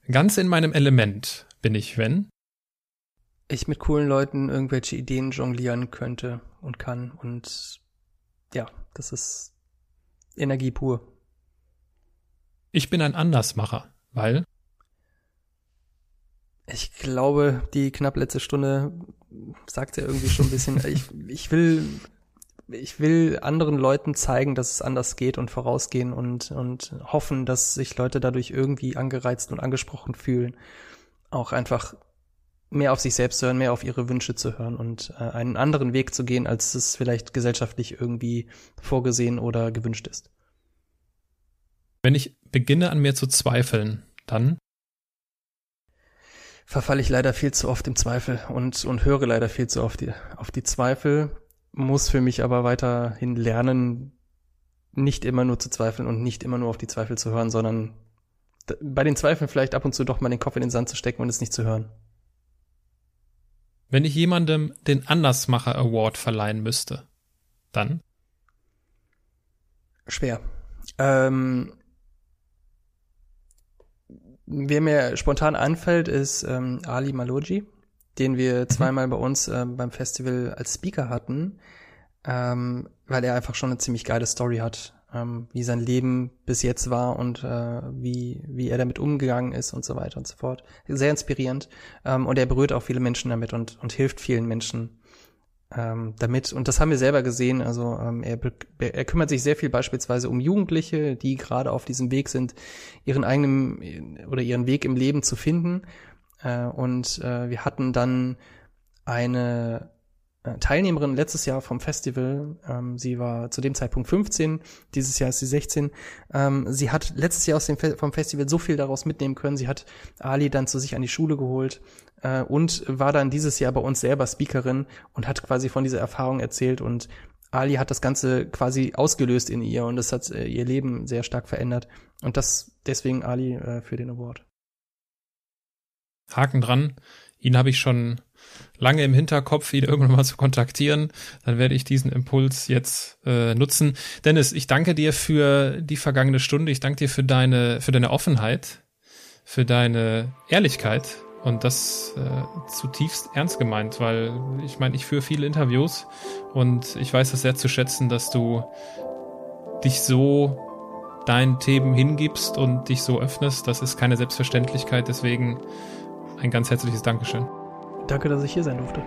Ganz in meinem Element bin ich, wenn ich mit coolen Leuten irgendwelche Ideen jonglieren könnte und kann und ja, das ist Energie pur. Ich bin ein Andersmacher, weil ich glaube, die knapp letzte Stunde sagt ja irgendwie schon ein bisschen, ich, ich will ich will anderen Leuten zeigen, dass es anders geht und vorausgehen und, und hoffen, dass sich Leute dadurch irgendwie angereizt und angesprochen fühlen. Auch einfach mehr auf sich selbst zu hören, mehr auf ihre Wünsche zu hören und äh, einen anderen Weg zu gehen, als es vielleicht gesellschaftlich irgendwie vorgesehen oder gewünscht ist. Wenn ich beginne an mir zu zweifeln, dann verfalle ich leider viel zu oft im Zweifel und, und höre leider viel zu oft die, auf die Zweifel muss für mich aber weiterhin lernen, nicht immer nur zu zweifeln und nicht immer nur auf die Zweifel zu hören, sondern bei den Zweifeln vielleicht ab und zu doch mal den Kopf in den Sand zu stecken und es nicht zu hören. Wenn ich jemandem den Andersmacher Award verleihen müsste, dann? Schwer. Ähm, wer mir spontan anfällt, ist ähm, Ali Maloji den wir mhm. zweimal bei uns äh, beim Festival als Speaker hatten, ähm, weil er einfach schon eine ziemlich geile Story hat, ähm, wie sein Leben bis jetzt war und äh, wie, wie er damit umgegangen ist und so weiter und so fort. Sehr inspirierend. Ähm, und er berührt auch viele Menschen damit und, und hilft vielen Menschen ähm, damit. Und das haben wir selber gesehen. Also ähm, er, er kümmert sich sehr viel beispielsweise um Jugendliche, die gerade auf diesem Weg sind, ihren eigenen oder ihren Weg im Leben zu finden äh, und äh, wir hatten dann eine äh, Teilnehmerin letztes Jahr vom Festival. Ähm, sie war zu dem Zeitpunkt 15, dieses Jahr ist sie 16. Ähm, sie hat letztes Jahr aus dem Fe vom Festival so viel daraus mitnehmen können. Sie hat Ali dann zu sich an die Schule geholt äh, und war dann dieses Jahr bei uns selber Speakerin und hat quasi von dieser Erfahrung erzählt und Ali hat das Ganze quasi ausgelöst in ihr und das hat äh, ihr Leben sehr stark verändert. Und das deswegen Ali äh, für den Award. Haken dran. Ihn habe ich schon lange im Hinterkopf, ihn irgendwann mal zu kontaktieren. Dann werde ich diesen Impuls jetzt äh, nutzen. Dennis, ich danke dir für die vergangene Stunde. Ich danke dir für deine, für deine Offenheit, für deine Ehrlichkeit und das äh, zutiefst ernst gemeint, weil ich meine, ich führe viele Interviews und ich weiß das sehr zu schätzen, dass du dich so deinen Themen hingibst und dich so öffnest. Das ist keine Selbstverständlichkeit. Deswegen ein ganz herzliches Dankeschön. Danke, dass ich hier sein durfte.